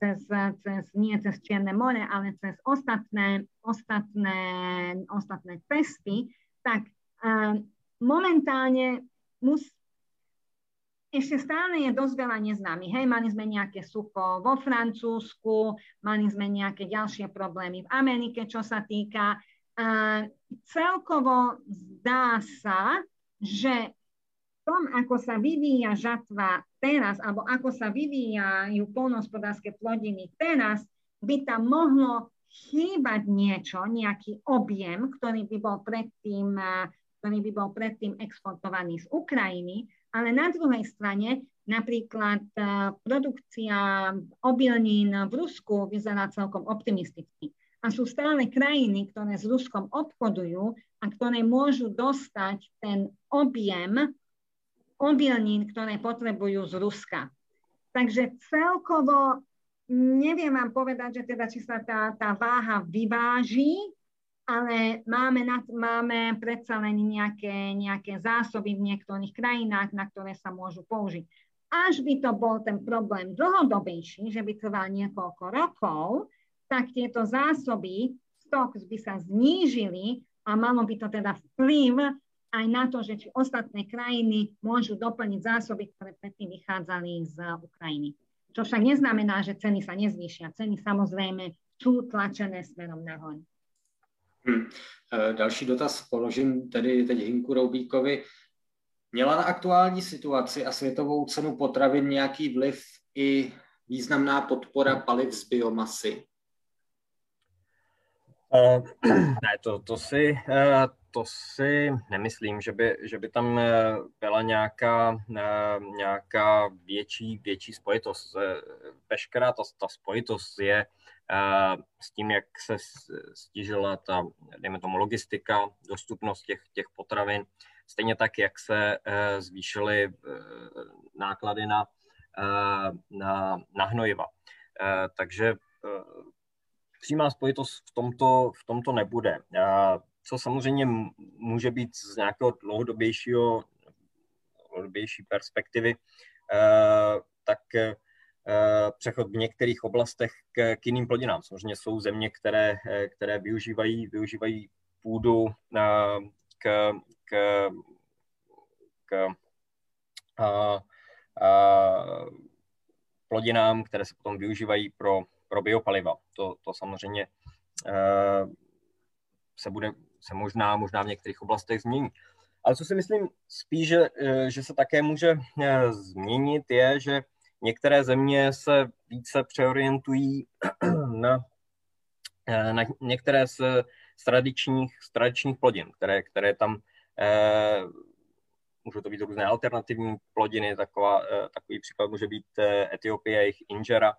cez, cez, nie cez Čierne more, ale cez ostatné, ostatné, ostatné cesty, tak momentálne mus, ešte stále je dosť veľa neznámy. Hej, mali sme nejaké sucho vo Francúzsku, mali sme nejaké ďalšie problémy v Amerike, čo sa týka. Uh, celkovo zdá sa, že tom, ako sa vyvíja žatva teraz, alebo ako sa vyvíjajú polnohospodárske plodiny teraz, by tam mohlo chýbať niečo, nejaký objem, ktorý by bol predtým, ktorý by bol predtým exportovaný z Ukrajiny, ale na druhej strane napríklad produkcia obilnín v Rusku vyzerá celkom optimisticky. A sú stále krajiny, ktoré s Ruskom obchodujú a ktoré môžu dostať ten objem obilnín, ktoré potrebujú z Ruska. Takže celkovo neviem vám povedať, že teda či sa tá, tá váha vyváži, ale máme, na, máme predsa len nejaké, nejaké zásoby v niektorých krajinách, na ktoré sa môžu použiť. Až by to bol ten problém dlhodobejší, že by trval niekoľko rokov, tak tieto zásoby, stok by sa znížili a malo by to teda vplyv aj na to, že či ostatné krajiny môžu doplniť zásoby, ktoré predtým vychádzali z Ukrajiny. Čo však neznamená, že ceny sa nezvýšia. Ceny samozrejme sú tlačené smerom nahor. Hmm. Další dotaz položím tedy teď Hinku Roubíkovi. Měla na aktuální situaci a světovou cenu potravin nějaký vliv i významná podpora paliv z biomasy? Uh, ne, to, to, si, uh, to si nemyslím, že by, že by tam byla nějaká, uh, nějaká větší, větší spojitost. Veškerá ta, ta spojitost je s tím, jak se stížila ta, dejme tomu, logistika, dostupnost těch, těch potravin, stejně tak, jak se zvýšily náklady na, na, na hnojiva. Takže přímá spojitost v tomto, v tomto nebude. Co samozřejmě může být z nějakého dlouhodobějšího, dlouhodobější perspektivy, tak přechod v některých oblastech k, k jiným plodinám. Samozřejmě jsou země, které, které využívají, využívají půdu k, k, k a, a, plodinám, které se potom využívají pro pro biopaliva. To, to samozřejmě eh, se bude se možná, možná v některých oblastech změní. Ale co si myslím spíš, že, eh, že se také může eh, změnit, je, že některé země se více přeorientují na, na některé z, z, tradičních, z tradičních plodin, které, které tam eh, můžou to být různé alternativní plodiny, taková, takový příklad může být Etiopie, jejich injera,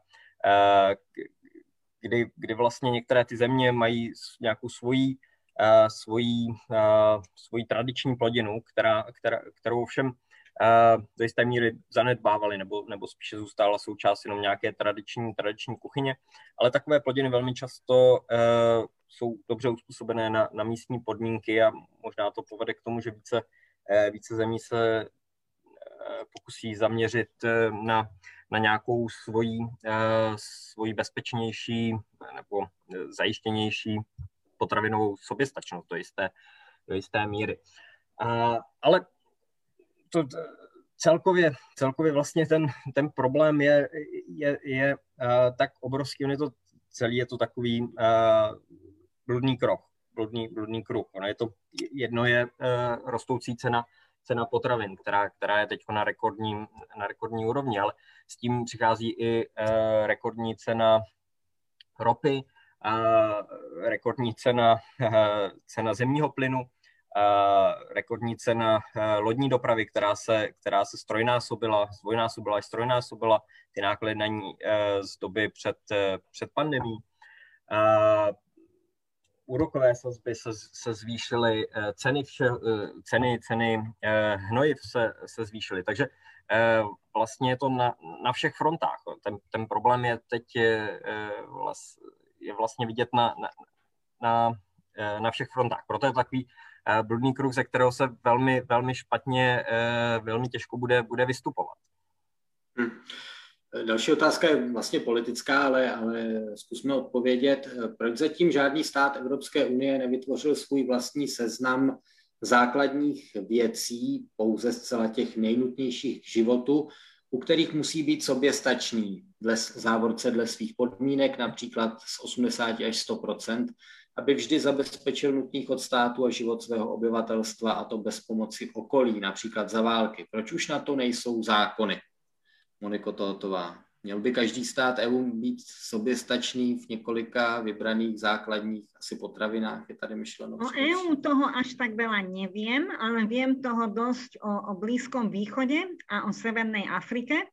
Eh, kdy, kdy vlastně některé ty země mají nějakou svoji, svoji, svoji tradiční plodinu, která, která, kterou všem uh, do jisté míry zanedbávali nebo, nebo spíše zůstala součást jenom nějaké tradiční, tradiční kuchyně. Ale takové plodiny velmi často jsou dobře uspůsobené na, na místní podmínky a možná to povede k tomu, že více, více zemí se pokusí zaměřit na na nějakou svoji, svoji bezpečnější nebo zajištěnější potravinovou soběstačnost do jisté, do jisté míry. Ale to celkově, celkově vlastně ten, ten problém je, je, je eh, tak obrovský, on je to celý, je to takový eh, bludný krok, bludný, bludný kruh. Ono je to, jedno je rostoucí cena cena potravin, která, která je teď na rekordní, na rekordní úrovni, ale s tím přichází i uh, rekordní cena ropy, uh, rekordní cena, uh, cena zemního plynu, rekordní cena uh, lodní dopravy, která se, která se strojnásobila, zdvojnásobila až strojnásobila ty náklady na ní uh, z doby před, před pandemí. Úrokové sazby se, se zvýšily, eh, ceny, vše, eh, ceny, ceny eh, hnojiv se, se zvýšily. Takže vlastně je to na, na všech frontách. Ten, ten problém je teď je, je vlastně vidět na, na, na, na všech frontách. Proto je takový bludný kruh, ze kterého se velmi, velmi špatně, velmi těžko bude, bude vystupovat. Hmm. Další otázka je vlastně politická, ale, ale zkusme odpovědět. Proč zatím žádný stát Evropské unie nevytvořil svůj vlastní seznam základních věcí, pouze zcela těch nejnutnějších k životu, u kterých musí být soběstačný dle závorce dle svých podmínek, například z 80 až 100% aby vždy zabezpečil nutných od státu a život svého obyvatelstva, a to bez pomoci okolí, například za války. Proč už na to nejsou zákony? Moniko Tohotová. Měl by každý stát EU být soběstačný v několika vybraných základních asi potravinách, je tady myšleno? O EU toho až tak veľa neviem, ale viem toho dosť o, o Blízkom východe a o Severnej Afrike.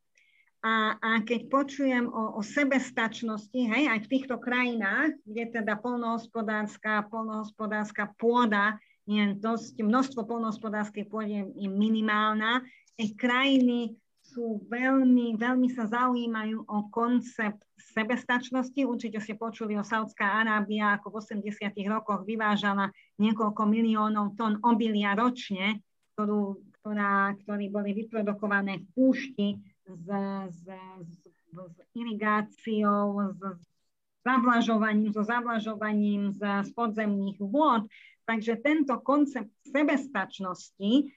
A, a keď počujem o, o sebestačnosti, hej, aj v týchto krajinách, kde teda polnohospodárska, polnohospodárska pôda je dosť, množstvo polnohospodárskej pôdy je minimálna, krajiny sú veľmi, veľmi sa zaujímajú o koncept sebestačnosti. Určite ste počuli o Saudská Arábia, ako v 80 rokoch vyvážala niekoľko miliónov tón obilia ročne, ktorú, ktorá, ktorí boli vyprodukované v púšti s, s, s, s irigáciou, s zavlažovaním, so zavlažovaním z, z podzemných vôd. Takže tento koncept sebestačnosti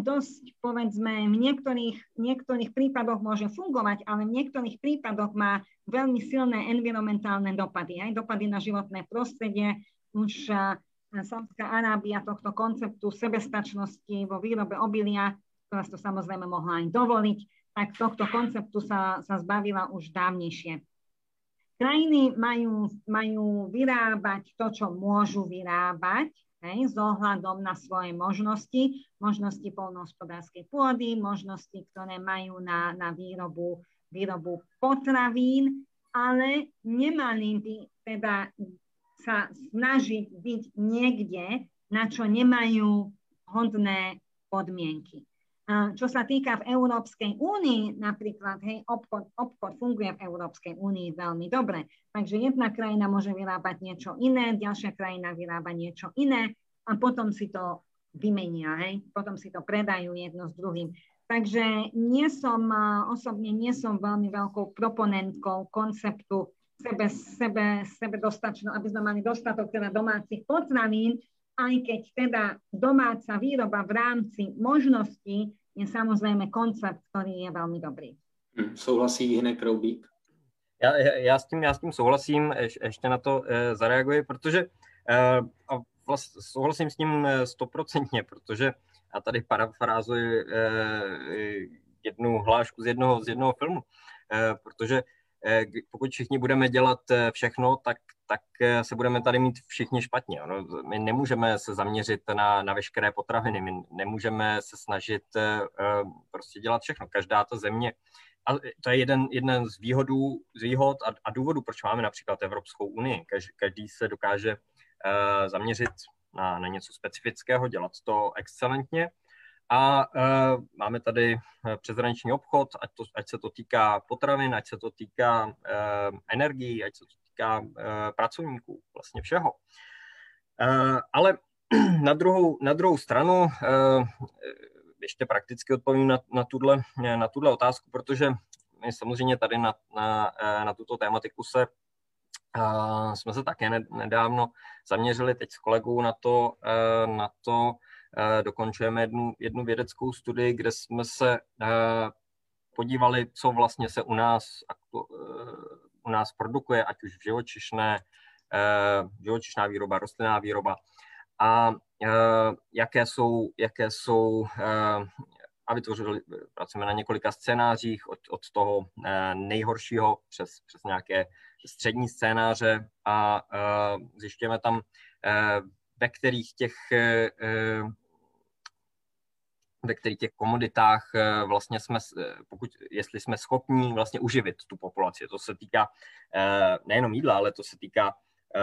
dosť, povedzme, v niektorých, niektorých prípadoch môže fungovať, ale v niektorých prípadoch má veľmi silné environmentálne dopady, aj dopady na životné prostredie. Už uh, Saudská Arábia tohto konceptu sebestačnosti vo výrobe obilia, ktorá to samozrejme mohla aj dovoliť, tak tohto konceptu sa, sa zbavila už dávnejšie. Krajiny majú, majú vyrábať to, čo môžu vyrábať, hej, s ohľadom na svoje možnosti, možnosti polnohospodárskej pôdy, možnosti, ktoré majú na, na výrobu, výrobu potravín, ale nemali by teda sa snažiť byť niekde, na čo nemajú hodné podmienky. Čo sa týka v Európskej únii, napríklad, hej, obchod, obchod funguje v Európskej únii veľmi dobre. Takže jedna krajina môže vyrábať niečo iné, ďalšia krajina vyrába niečo iné a potom si to vymenia, hej, potom si to predajú jedno s druhým. Takže nie som, osobne nie som veľmi veľkou proponentkou konceptu sebe, sebe, sebe dostačno, aby sme mali dostatok teda domácich potravín, aj keď teda domáca výroba v rámci možností je samozrejme koncept, ktorý je veľmi dobrý. Hmm, souhlasí Hinek Roubík? Já, já, s tím, já s tím souhlasím, ješ, ještě na to e, zareaguji, protože e, a vlast, souhlasím s ním eh, stoprocentně, protože já tady parafrázuji e, jednu hlášku z jednoho, z jednoho filmu, e, protože pokud všichni budeme dělat eh, všechno, tak, tak eh, se budeme tady mít všichni špatně. No, my nemůžeme se zaměřit na, na veškeré potraviny, my nemůžeme se snažit prostě dělat všechno. Každá ta země a to je jeden, jeden z, výhodů, z výhod a, a důvodů, proč máme například Evropskou unii. Každý, každý se dokáže uh, zaměřit na, na něco specifického, dělat to excelentně a uh, máme tady e, přeshraniční obchod, ať, to, ať se to týká potravin, ať se to týká uh, energií, ať se to týká uh, pracovníků, vlastně všeho. Uh, ale na druhou, na druhou stranu uh, ještě prakticky odpovím na, na, tuhle, na tuhle otázku, protože my samozřejmě tady na, na, na tuto tématiku se uh, jsme se také nedávno zaměřili teď s kolegou na to, uh, na to Eh, dokončujeme jednu, jednu vědeckou studii, kde jsme se eh, podívali, co vlastně se u nás, eh, u nás produkuje, ať už v živočišné, živočišná výroba, rostlinná výroba. A jaké jsou, jaké jsou a vytvořili, pracujeme na několika scénářích od, od toho nejhoršího přes, přes nějaké střední scénáře a zjišťujeme tam, ve kterých těch ve kterých těch komoditách eh, vlastně jsme, eh, pokud, jestli jsme schopni vlastně uživit tu populaci. To se týká eh, nejenom jídla, ale to se týká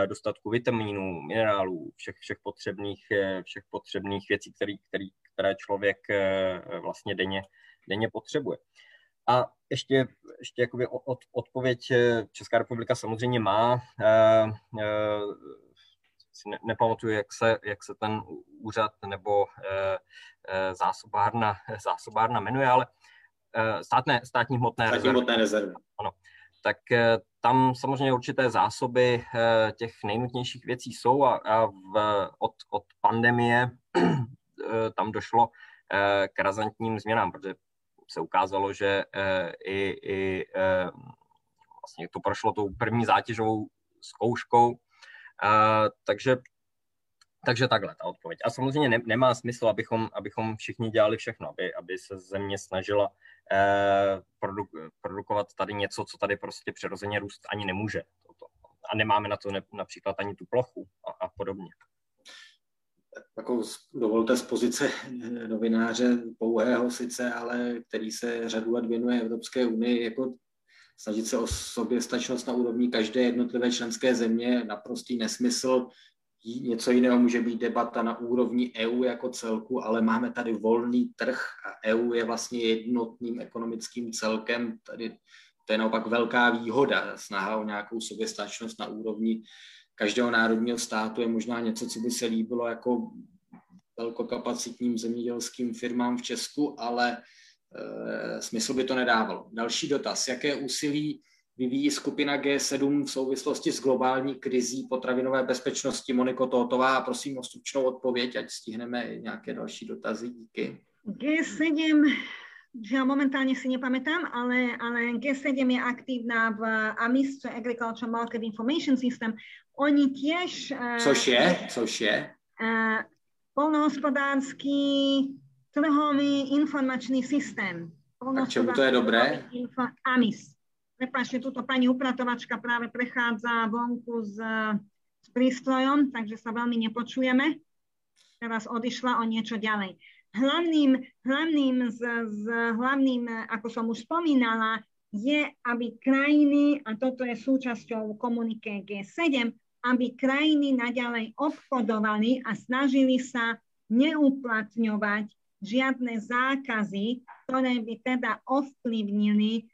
dostatku vitaminů, minerálů, všech, všech, potřebných, všech potřebných věcí, který, který, které člověk vlastně denně, denně potřebuje. A ještě, ještě jakoby od, odpověď Česká republika samozřejmě má si ne, nepamatuju, jak se, jak se ten úřad nebo e, e, zásobárna, zásobárna jmenuje, ale e, státné, státní hmotné státní rezervy. hmotné rezervy. Ano. Tak e, tam samozřejmě určité zásoby e, těch nejnutnějších věcí jsou a, a v, od, od pandemie tam došlo e, k razantním změnám, protože se ukázalo, že e, i, i e, vlastně to prošlo tou první zátěžovou zkouškou a, takže, takže takhle ta odpověď. A samozřejmě ne, nemá smysl, abychom, abychom všichni dělali všechno, aby, aby se země snažila eh, produ, produkovat tady něco, co tady prostě přirozeně růst ani nemůže. Toto. A nemáme na to ne, například ani tu plochu a, a podobně. jako dovolte z pozice novináře pouhého sice, ale který se řadu let věnuje Evropské unii, jako snažit se o soběstačnost na úrovni každé jednotlivé členské země naprostý nesmysl. Něco jiného může být debata na úrovni EU jako celku, ale máme tady volný trh a EU je vlastně jednotným ekonomickým celkem. Tady to je naopak velká výhoda. Snaha o nějakou soběstačnost na úrovni každého národního státu je možná něco, co by se líbilo jako velkokapacitním zemědělským firmám v Česku, ale smysl by to nedávalo. Další dotaz. Jaké úsilí vyvíjí skupina G7 v souvislosti s globální krizí potravinové bezpečnosti? Moniko Totová, a prosím o stručnou odpověď, ať stihneme nějaké další dotazy. Díky. G7 že momentálne si nepamätám, ale, ale G7 je aktívna v AMIS, čo je Agricultural Market Information System. Oni tiež... Což je? Což je? Uh, polnohospodársky trhový informačný systém. A čemu to je dobré? Info, AMIS. Prepačte, túto pani upratovačka práve prechádza vonku s, s prístrojom, takže sa veľmi nepočujeme. Teraz odišla o niečo ďalej. Hlavným, hlavným, z, z, hlavným, ako som už spomínala, je, aby krajiny, a toto je súčasťou komunike G7, aby krajiny naďalej obchodovali a snažili sa neuplatňovať žiadne zákazy, ktoré by teda ovplyvnili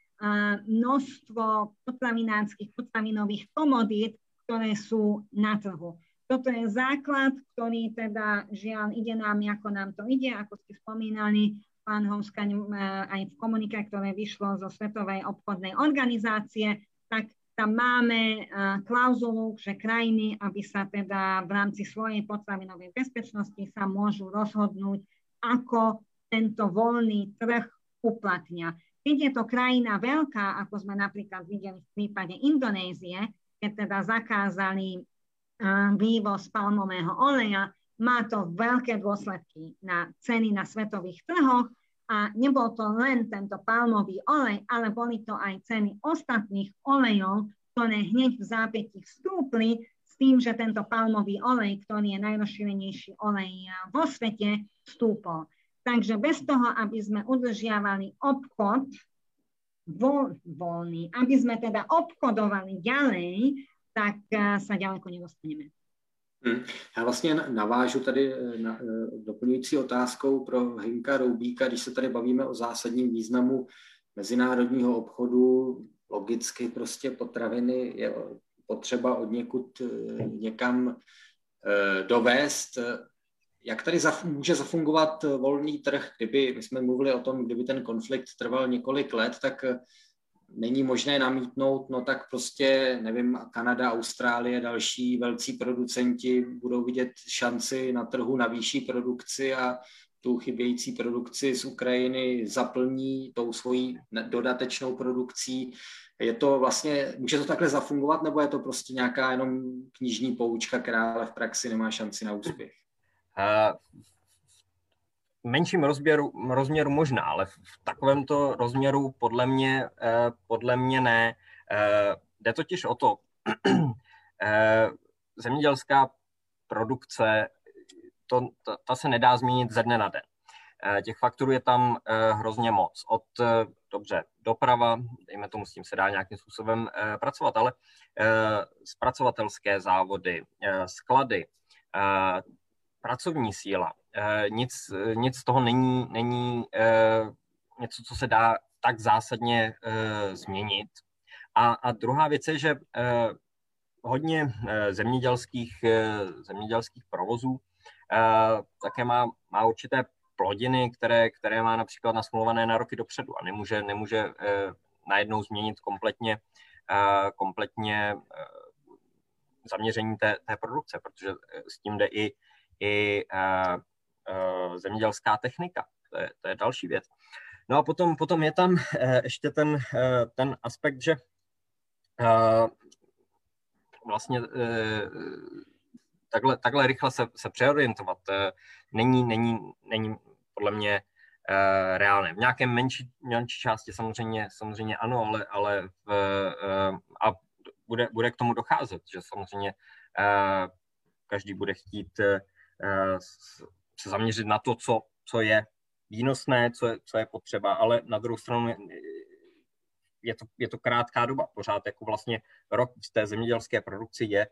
množstvo potravinárskych, potravinových komodít, ktoré sú na trhu. Toto je základ, ktorý teda žiaľ ide nám, ako nám to ide, ako ste spomínali, pán Hovskaň e, aj v komunike, ktoré vyšlo zo Svetovej obchodnej organizácie, tak tam máme e, klauzulu, že krajiny, aby sa teda v rámci svojej potravinovej bezpečnosti sa môžu rozhodnúť, ako tento voľný trh uplatnia. Keď je to krajina veľká, ako sme napríklad videli v prípade Indonézie, keď teda zakázali vývoz palmového oleja, má to veľké dôsledky na ceny na svetových trhoch a nebol to len tento palmový olej, ale boli to aj ceny ostatných olejov, ktoré hneď v zápäti vstúpli tým, že tento palmový olej, ktorý je najrozšírenejší olej vo svete, vstúpol. Takže bez toho, aby sme udržiavali obchod voľ, voľný, aby sme teda obchodovali ďalej, tak eh, se daleko nedostaneme. Hmm. Já vlastně navážu tady eh, na, eh, doplňující otázkou pro Hinka Roubíka, když se tady bavíme o zásadním významu mezinárodního obchodu, logicky prostě potraviny je potřeba od někud někam dovést. Jak tady zaf- může zafungovat volný trh, kdyby, my jsme mluvili o tom, kdyby ten konflikt trval několik let, tak není možné namítnout, no tak prostě, nevím, Kanada, Austrálie, další velcí producenti budou vidět šanci na trhu na výšší produkci a tu chybějící produkci z Ukrajiny zaplní tou svojí dodatečnou produkcí. Je to vlastně, může to takhle zafungovat, nebo je to prostě nějaká jenom knižní poučka, která ale v praxi nemá šanci na úspěch? menším rozměru, rozměru možná, ale v takovémto rozměru podle mě, eh, podle mě ne. Eh, jde totiž o to, eh, zemědělská produkce, to, ta, ta se nedá změnit ze dne na den. Těch faktorů je tam hrozně moc. Od, dobře, doprava, dejme tomu, s tím se dá nějakým způsobem pracovat, ale zpracovatelské závody, sklady, pracovní síla, Eh, nic, nic z toho není, není eh, něco, co se dá tak zásadně eh, změnit. A, a druhá věc je, že hodně zemědělských, zemědělských provozů také má, má určité plodiny, které, které má například nasmluvané na roky dopředu a nemůže, nemůže najednou změnit kompletně, kompletně zaměření té, té produkce, protože s tím jde i, i Eh, zemědělská technika. To je, to je další věc. No a potom, potom je tam eh, ještě ten, eh, ten aspekt, že vlastně takhle, takhle rychle se, se přeorientovat není, není, není podle mě reálné. V nějaké menší, menší části samozřejmě, samozřejmě ano, ale, ale v, a bude, bude k tomu docházet, že samozřejmě každý bude chtít se zaměřit na to, co, co je výnosné, co je, co je potřeba, ale na druhou stranu je to, je to krátká doba. Pořád jako vlastně rok v té zemědělské produkci je,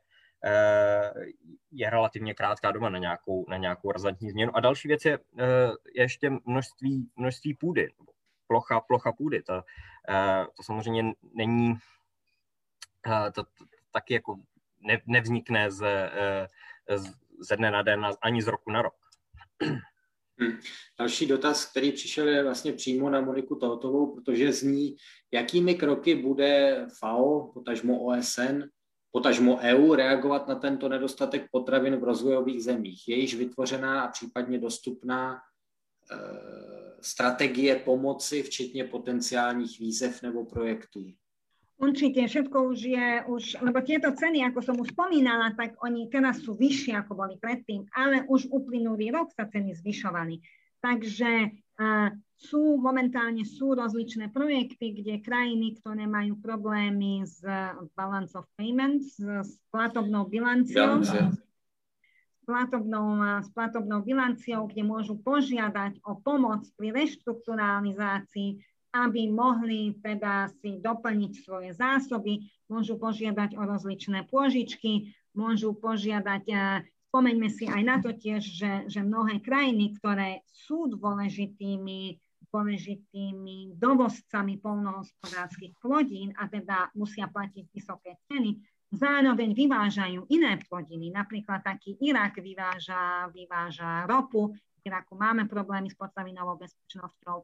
je relativně krátká doba na nějakou, na nějakou razantní změnu. A další věc je, eh, je ještě množství, množství půdy, plocha, plocha půdy. To, eh, to samozřejmě není, to, to taky jako ne, nevznikne z, z, ze dne na den ani z roku na rok. Hmm. Další dotaz, který přišel, je vlastně přímo na Moniku Tohotovou, protože zní, jakými kroky bude FAO, potažmo OSN, potažmo EU reagovat na tento nedostatek potravin v rozvojových zemích. Je již vytvořená a případně dostupná e, strategie pomoci, včetně potenciálních výzev nebo projektů? Určite, všetko už je, už, lebo tieto ceny, ako som už spomínala, tak oni teraz sú vyššie, ako boli predtým, ale už uplynulý rok sa ceny zvyšovali. Takže sú momentálne sú rozličné projekty, kde krajiny, ktoré majú problémy s balance of payments, s platobnou bilanciou, s platobnou, s platobnou bilanciou, kde môžu požiadať o pomoc pri reštrukturalizácii aby mohli teda si doplniť svoje zásoby, môžu požiadať o rozličné pôžičky, môžu požiadať, spomeňme si aj na to tiež, že, že mnohé krajiny, ktoré sú dôležitými, dôležitými dovozcami polnohospodárskych plodín a teda musia platiť vysoké ceny, zároveň vyvážajú iné plodiny. Napríklad taký Irak vyváža, vyváža ropu, v Iraku máme problémy s potravinovou bezpečnosťou,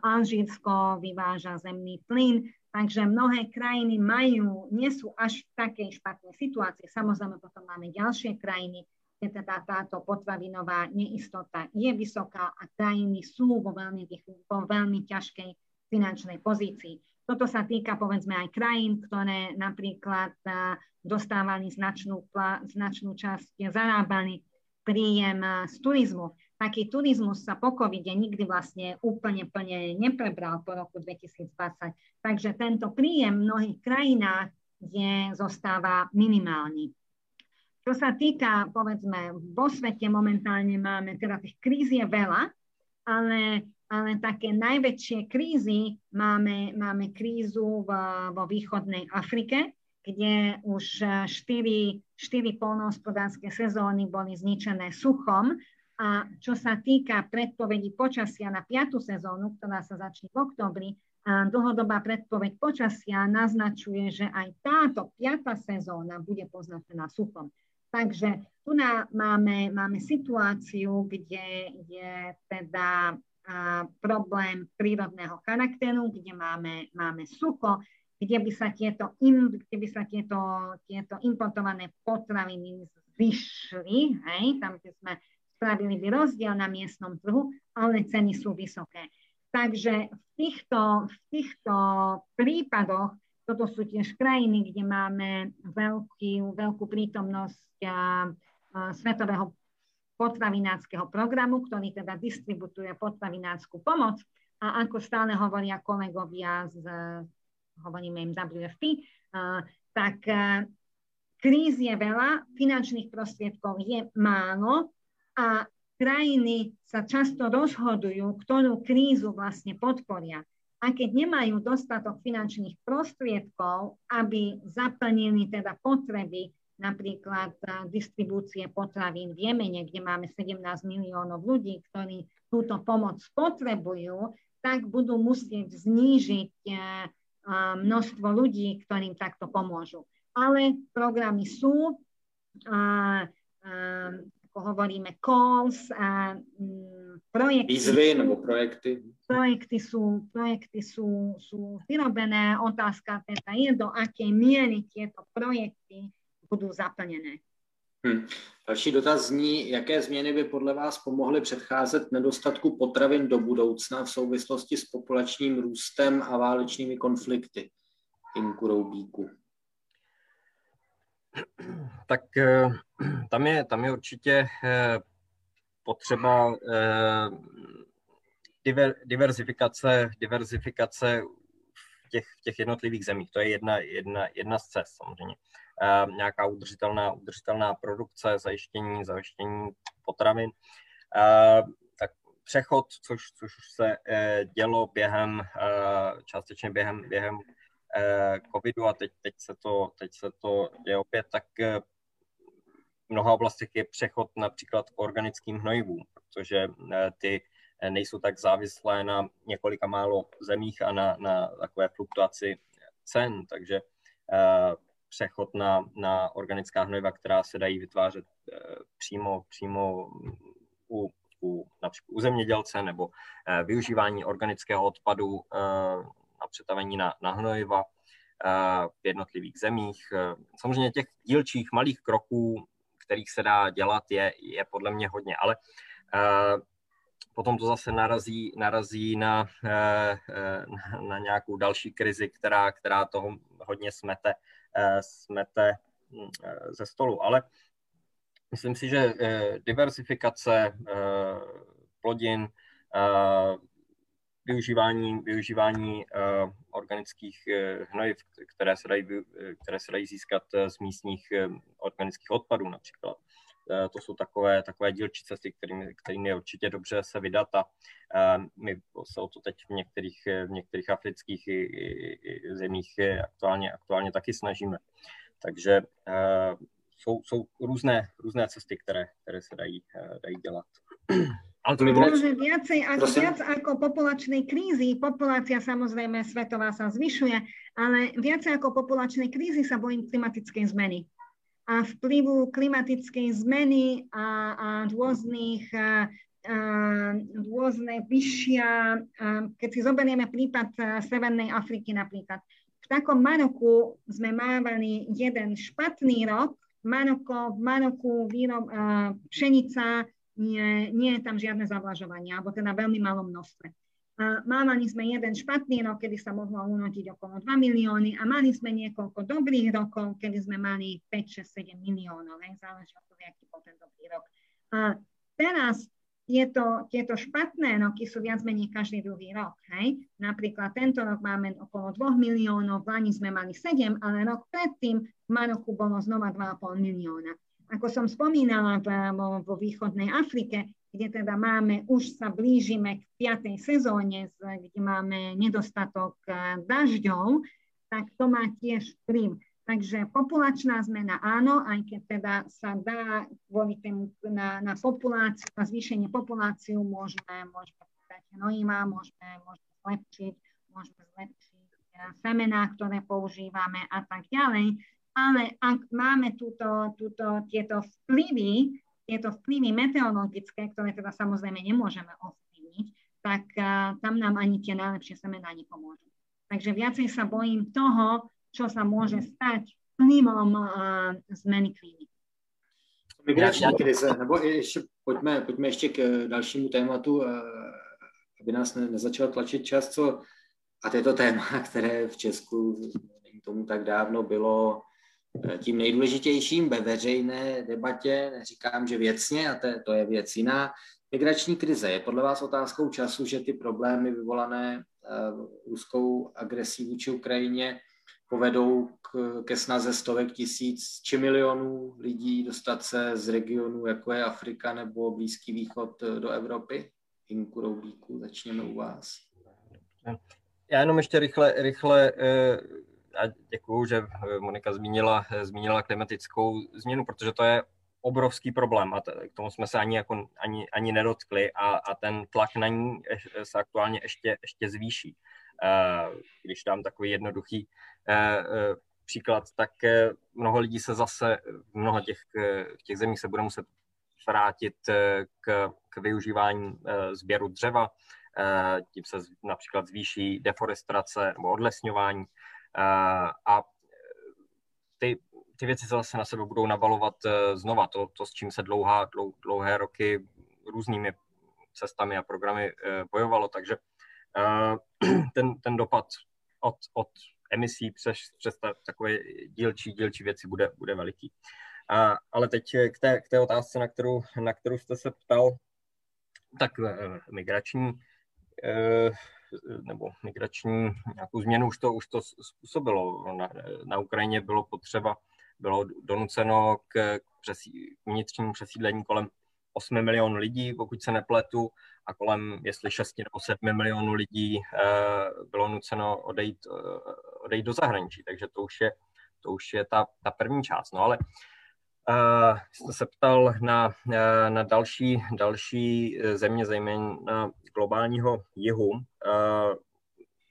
Alžírsko vyváža zemný plyn, takže mnohé krajiny majú, nie sú až v takej špatnej situácii. Samozrejme potom máme ďalšie krajiny, kde teda táto potravinová neistota je vysoká a krajiny sú vo veľmi, vo veľmi ťažkej finančnej pozícii. Toto sa týka povedzme aj krajín, ktoré napríklad dostávali značnú, značnú časť, zarábali príjem z turizmu taký turizmus sa po covide nikdy vlastne úplne plne neprebral po roku 2020. Takže tento príjem v mnohých krajinách je, zostáva minimálny. Čo sa týka, povedzme, vo svete momentálne máme, teda tých kríz je veľa, ale, ale také najväčšie krízy máme, máme krízu v, vo východnej Afrike, kde už štyri, štyri polnohospodárske sezóny boli zničené suchom a čo sa týka predpovedí počasia na 5. sezónu, ktorá sa začne v oktobri, a dlhodobá predpoveď počasia naznačuje, že aj táto 5. sezóna bude poznačená suchom. Takže tu máme, máme situáciu, kde je teda a, problém prírodného charakteru, kde máme, máme sucho, kde by sa tieto, im, kde by sa tieto, tieto importované potraviny zvyšli, hej, tam, kde sme spravili by rozdiel na miestnom trhu, ale ceny sú vysoké. Takže v týchto, v týchto prípadoch, toto sú tiež krajiny, kde máme veľký, veľkú prítomnosť a, a, Svetového potravinárskeho programu, ktorý teda distributuje potravinársku pomoc. A ako stále hovoria kolegovia z, hovoríme im WFP, a, tak kríz je veľa, finančných prostriedkov je málo, a krajiny sa často rozhodujú, ktorú krízu vlastne podporia. A keď nemajú dostatok finančných prostriedkov, aby zaplnili teda potreby napríklad distribúcie potravín v Jemene, kde máme 17 miliónov ľudí, ktorí túto pomoc potrebujú, tak budú musieť znížiť množstvo ľudí, ktorým takto pomôžu. Ale programy sú, hovoríme, calls a mm, projekty. Výzvy nebo projekty. Projekty sú, projekty sú, sú vyrobené. Otázka teda je, do akej miery tieto projekty budou zaplněné. Hmm. Další dotaz zní, jaké změny by podle vás pomohly předcházet nedostatku potravin do budoucna v souvislosti s populačním růstem a válečnými konflikty? Inku Roubíku tak eh, tam je, tam je určitě eh, potřeba eh, diver, diverzifikace, diverzifikace v těch, v těch jednotlivých zemích. To je jedna, jedna, jedna z cest samozřejmě. nějaká udržitelná, udržitelná produkce, zajištění, zajištění potravin. Tak přechod, což, což se dělo během, částečně během, během covidu a teď, teď, se to, teď se to děje opět, tak v mnoha oblastech je přechod například k organickým hnojivům, protože ty nejsou tak závislé na několika málo zemích a na, na takové fluktuaci cen, takže přechod na, na organická hnojiva, která se dají vytvářet přímo, přímo u, u, například u zemědělce nebo využívání organického odpadu na přetavení na, na hnojiva v jednotlivých zemích. Samozřejmě těch dílčích malých kroků, kterých se dá dělat, je, je podle mě hodně, ale potom to zase narazí, narazí na, eh, eh, na, nějakou další krizi, která, která toho hodně smete, eh, smete ze stolu. Ale myslím si, že diversifikace plodin, využívání, využívání organických hnojiv, které se dají, které se dají získat z místních organických odpadů například, Eh, to jsou takové, takové dílčí cesty, kterými, kterými je určitě dobře se vydat a eh, my se o to teď v některých, v některých afrických zemích aktuálně, aktuálně taky snažíme. Takže eh, jsou, jsou různé, různé cesty, které, které se dají, dají dělat. Ale to Môže viacej, ako, viac ako populačnej krízy, populácia samozrejme svetová sa zvyšuje, ale viacej ako populačnej krízy sa bojím klimatickej zmeny a vplyvu klimatickej zmeny a, a rôznych a, a, rôzne vyššia, a, keď si zoberieme prípad Severnej Afriky napríklad. V takom Maroku sme mávali jeden špatný rok, Maroko, v Maroku výrob, a, pšenica, nie, nie je tam žiadne zavlažovanie, alebo teda veľmi malom množstve. Mávali sme jeden špatný rok, kedy sa mohlo unotiť okolo 2 milióny a mali sme niekoľko dobrých rokov, kedy sme mali 5, 6, 7 miliónov. Hej, záleží od toho, aký bol ten dobrý rok. A teraz tieto, tieto špatné roky sú viac menej každý druhý rok. Hej? Napríklad tento rok máme okolo 2 miliónov, v Lani sme mali 7, ale rok predtým v Maroku bolo znova 2,5 milióna. Ako som spomínala vo, východnej Afrike, kde teda máme, už sa blížime k piatej sezóne, kde máme nedostatok e, dažďov, tak to má tiež vplyv. Takže populačná zmena áno, aj keď teda sa dá kvôli tým na, na populáciu, na zvýšenie populáciu môžeme, môžeme dať hnojivá, môžeme, môžeme zlepšiť, môžeme zlepšiť e, semená, ktoré používame a tak ďalej. Ale ak máme túto, túto, tieto vplyvy, tieto vplyvy meteorologické, ktoré teda samozrejme nemôžeme ovplyvniť, tak uh, tam nám ani tie najlepšie semená nepomôžu. Takže viacej sa bojím toho, čo sa môže stať vplyvom uh, zmeny klímy. Migrační krize, nebo ještě pojďme, pojďme ještě k dalšímu tématu, aby nás ne, nezačal tlačit čas, co, a to je to téma, které v Česku není tomu tak dávno bylo Eh, tím nejdůležitějším ve veřejné debatě, neříkám, že věcně, a to, to je věc jiná, migrační krize. Je podle vás otázkou času, že ty problémy vyvolané uh, ruskou agresí vůči Ukrajině povedou k, ke snaze stovek tisíc či milionů lidí dostat se z regionu, jako je Afrika nebo Blízký východ eh, do Evropy? Hinku Roubíku, začněme u vás. Já jenom ještě rychle, rychle a děkuju, že eh, Monika zmínila, eh, zmínila klimatickou změnu, protože to je obrovský problém a k tomu jsme se ani, jako, ani, ani nedotkli a, a ten tlak na ní se aktuálně ještě, ještě zvýší. Eh, když dám takový jednoduchý příklad, tak mnoho lidí se zase v mnoha těch, v těch zemích se bude muset vrátit k, k využívání sběru dřeva, tím se například zvýší deforestace nebo odlesňování a ty, ty věci se zase na sebe budou nabalovat e, znova. To, to s čím se dlouhá, dlou, dlouhé roky různými cestami a programy e, bojovalo, takže e, ten, ten dopad od, od emisí přes, přes takové dílčí, dílčí věci bude, bude veliký. A, ale teď k té, k té otázce, na kterou, na kterou jste se ptal, tak migrační nebo migrační nějakou změnu už to, už to způsobilo. Na, na Ukrajině bylo potřeba bylo donuceno k, přesí, vnitřnímu přesídlení kolem 8 milionů lidí, pokud se nepletu, a kolem, jestli 6 nebo 7 milionů lidí bylo nuceno odejít, odejít do zahraničí. Takže to už je, to už je ta, ta první část. No ale Jste se ptal na, na další, další země, zejména globálního jihu. Uh,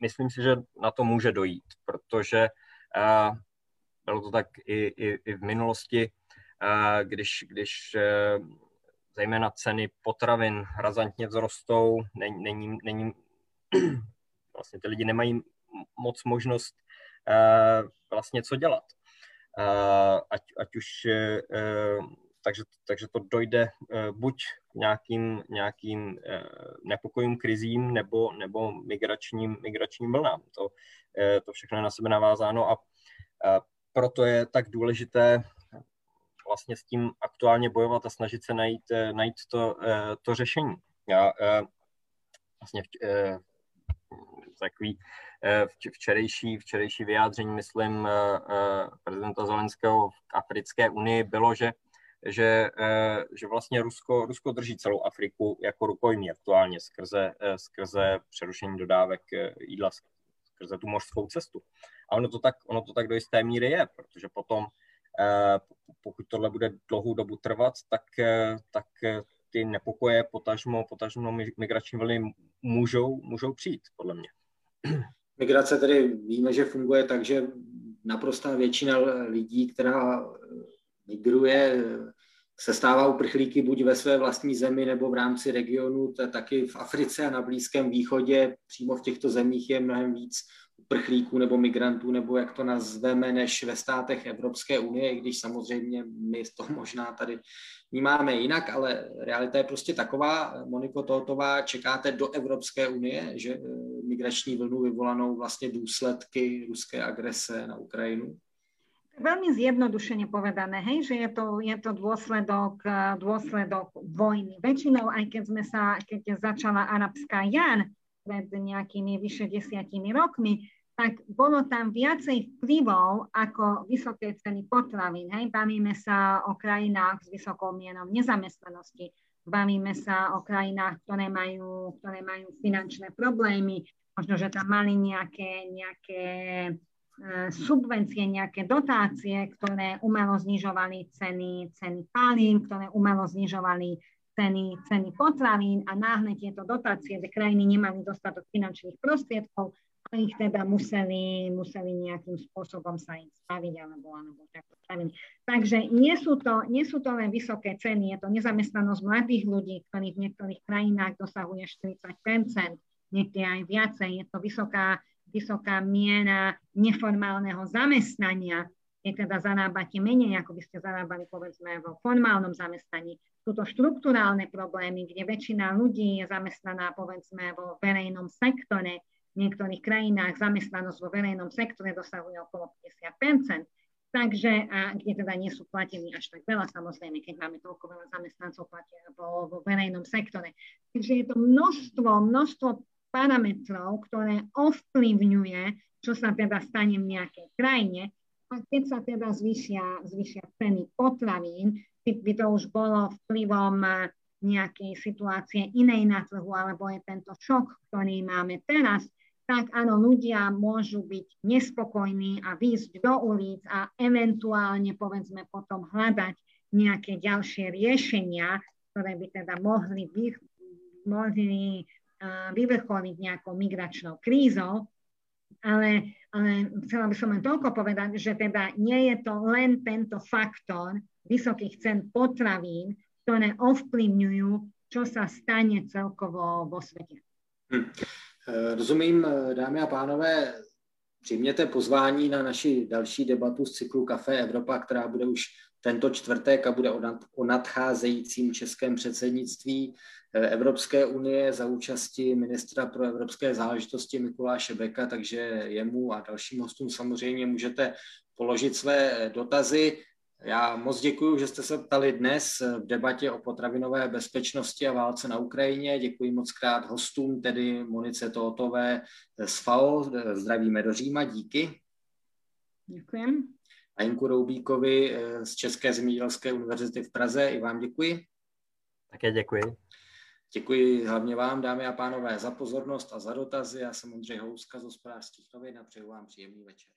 myslím si, že na to může dojít, protože bylo to tak i, i, i v minulosti, když, když zejména ceny potravin razantně vzrostou, není, není, vlastně ty lidi nemají moc možnost vlastně co dělat. Ať, ať už uh, takže, takže to dojde uh, buď nějakým, nějakým uh, nepokojům, krizím nebo, nebo migračním, migračním vlnám. To, to všechno je na sebe navázáno a proto je tak důležité vlastně s tím aktuálně bojovat a snažit se najít, najít to, to řešení. Já vlastně takový včerejší, včerejší vyjádření, myslím, prezidenta Zelenského v Africké unii bylo, že že, že vlastně Rusko, Rusko drží celou Afriku jako rukojmí aktuálně skrze, skrze přerušení dodávek jídla, skrze tu mořskou cestu. A ono to tak, ono to tak do jisté míry je, protože potom, pokud tohle bude dlouhou dobu trvat, tak, tak ty nepokoje, potažmo, potažmo migrační vlny můžou, můžou přijít, podle mě. Migrace tedy víme, že funguje tak, že naprostá většina lidí, která migruje, se stává uprchlíky buď ve své vlastní zemi nebo v rámci regionu, taky v Africe a na Blízkém východě. Přímo v těchto zemích je mnohem víc uprchlíků nebo migrantů, nebo jak to nazveme, než ve státech Evropské unie, i když samozřejmě my to možná tady vnímáme jinak, ale realita je prostě taková. Moniko Tohotová, čekáte do Evropské unie, že eh, migrační vlnu vyvolanou vlastně důsledky ruské agrese na Ukrajinu? Veľmi zjednodušene povedané, hej, že je to, je to dôsledok, eh, dôsledok vojny. Väčšinou, aj keď sme sa, keď začala arabská jan pred nejakými vyše desiatimi rokmi, tak bolo tam viacej vplyvov ako vysoké ceny potravín. Hej? Bavíme sa o krajinách s vysokou mienou nezamestnanosti, bavíme sa o krajinách, ktoré majú, ktoré majú finančné problémy, možno, že tam mali nejaké, nejaké e, subvencie, nejaké dotácie, ktoré umelo znižovali ceny, ceny palín, ktoré umelo znižovali ceny, ceny potravín a náhle tieto dotácie, že krajiny nemali dostatok finančných prostriedkov, a ich teda museli, museli nejakým spôsobom sa im staviť alebo, alebo takto spraviť. Takže nie sú, to, nie sú to len vysoké ceny, je to nezamestnanosť mladých ľudí, ktorí v niektorých krajinách dosahuje 40% niekde aj viacej. Je to vysoká, vysoká miera neformálneho zamestnania, keď teda zarábate menej, ako by ste zarábali povedzme vo formálnom zamestnaní. Sú to štruktúrálne problémy, kde väčšina ľudí je zamestnaná povedzme vo verejnom sektore, v niektorých krajinách zamestnanosť vo verejnom sektore dosahuje okolo 50% takže a kde teda nie sú platení až tak veľa, samozrejme, keď máme toľko veľa zamestnancov vo, vo verejnom sektore. Takže je to množstvo, množstvo parametrov, ktoré ovplyvňuje, čo sa teda stane v nejakej krajine. A keď sa teda zvyšia, zvyšia ceny potravín, by to už bolo vplyvom nejakej situácie inej na trhu, alebo je tento šok, ktorý máme teraz, tak áno, ľudia môžu byť nespokojní a výjsť do ulic a eventuálne, povedzme, potom hľadať nejaké ďalšie riešenia, ktoré by teda mohli, vy, mohli uh, vyvrcholiť nejakou migračnou krízou. Ale, ale chcela by som len toľko povedať, že teda nie je to len tento faktor vysokých cen potravín, ktoré ovplyvňujú, čo sa stane celkovo vo svete. Hm. Eh, rozumím, eh, dámy a pánové, přijměte pozvání na naši další debatu z cyklu Café Evropa, která bude už tento čtvrtek a bude o nadcházejícím českém předsednictví eh, Evropské unie za účasti ministra pro evropské záležitosti Mikuláše Beka, takže jemu a dalším hostům samozřejmě můžete položit své dotazy. Já moc děkuji, že jste se ptali dnes v debatě o potravinové bezpečnosti a válce na Ukrajině. Děkuji moc krát hostům, tedy Monice Totové z FAO. Zdravíme do Říma, díky. Děkujem a Jinku Roubíkovi eh, z České zemědělské univerzity v Praze. I vám děkuji. Také děkuji. Děkuji hlavně vám, dámy a pánové, za pozornost a za dotazy. Já jsem Ondřej Houska z hospodářských novin a přeju vám příjemný večer.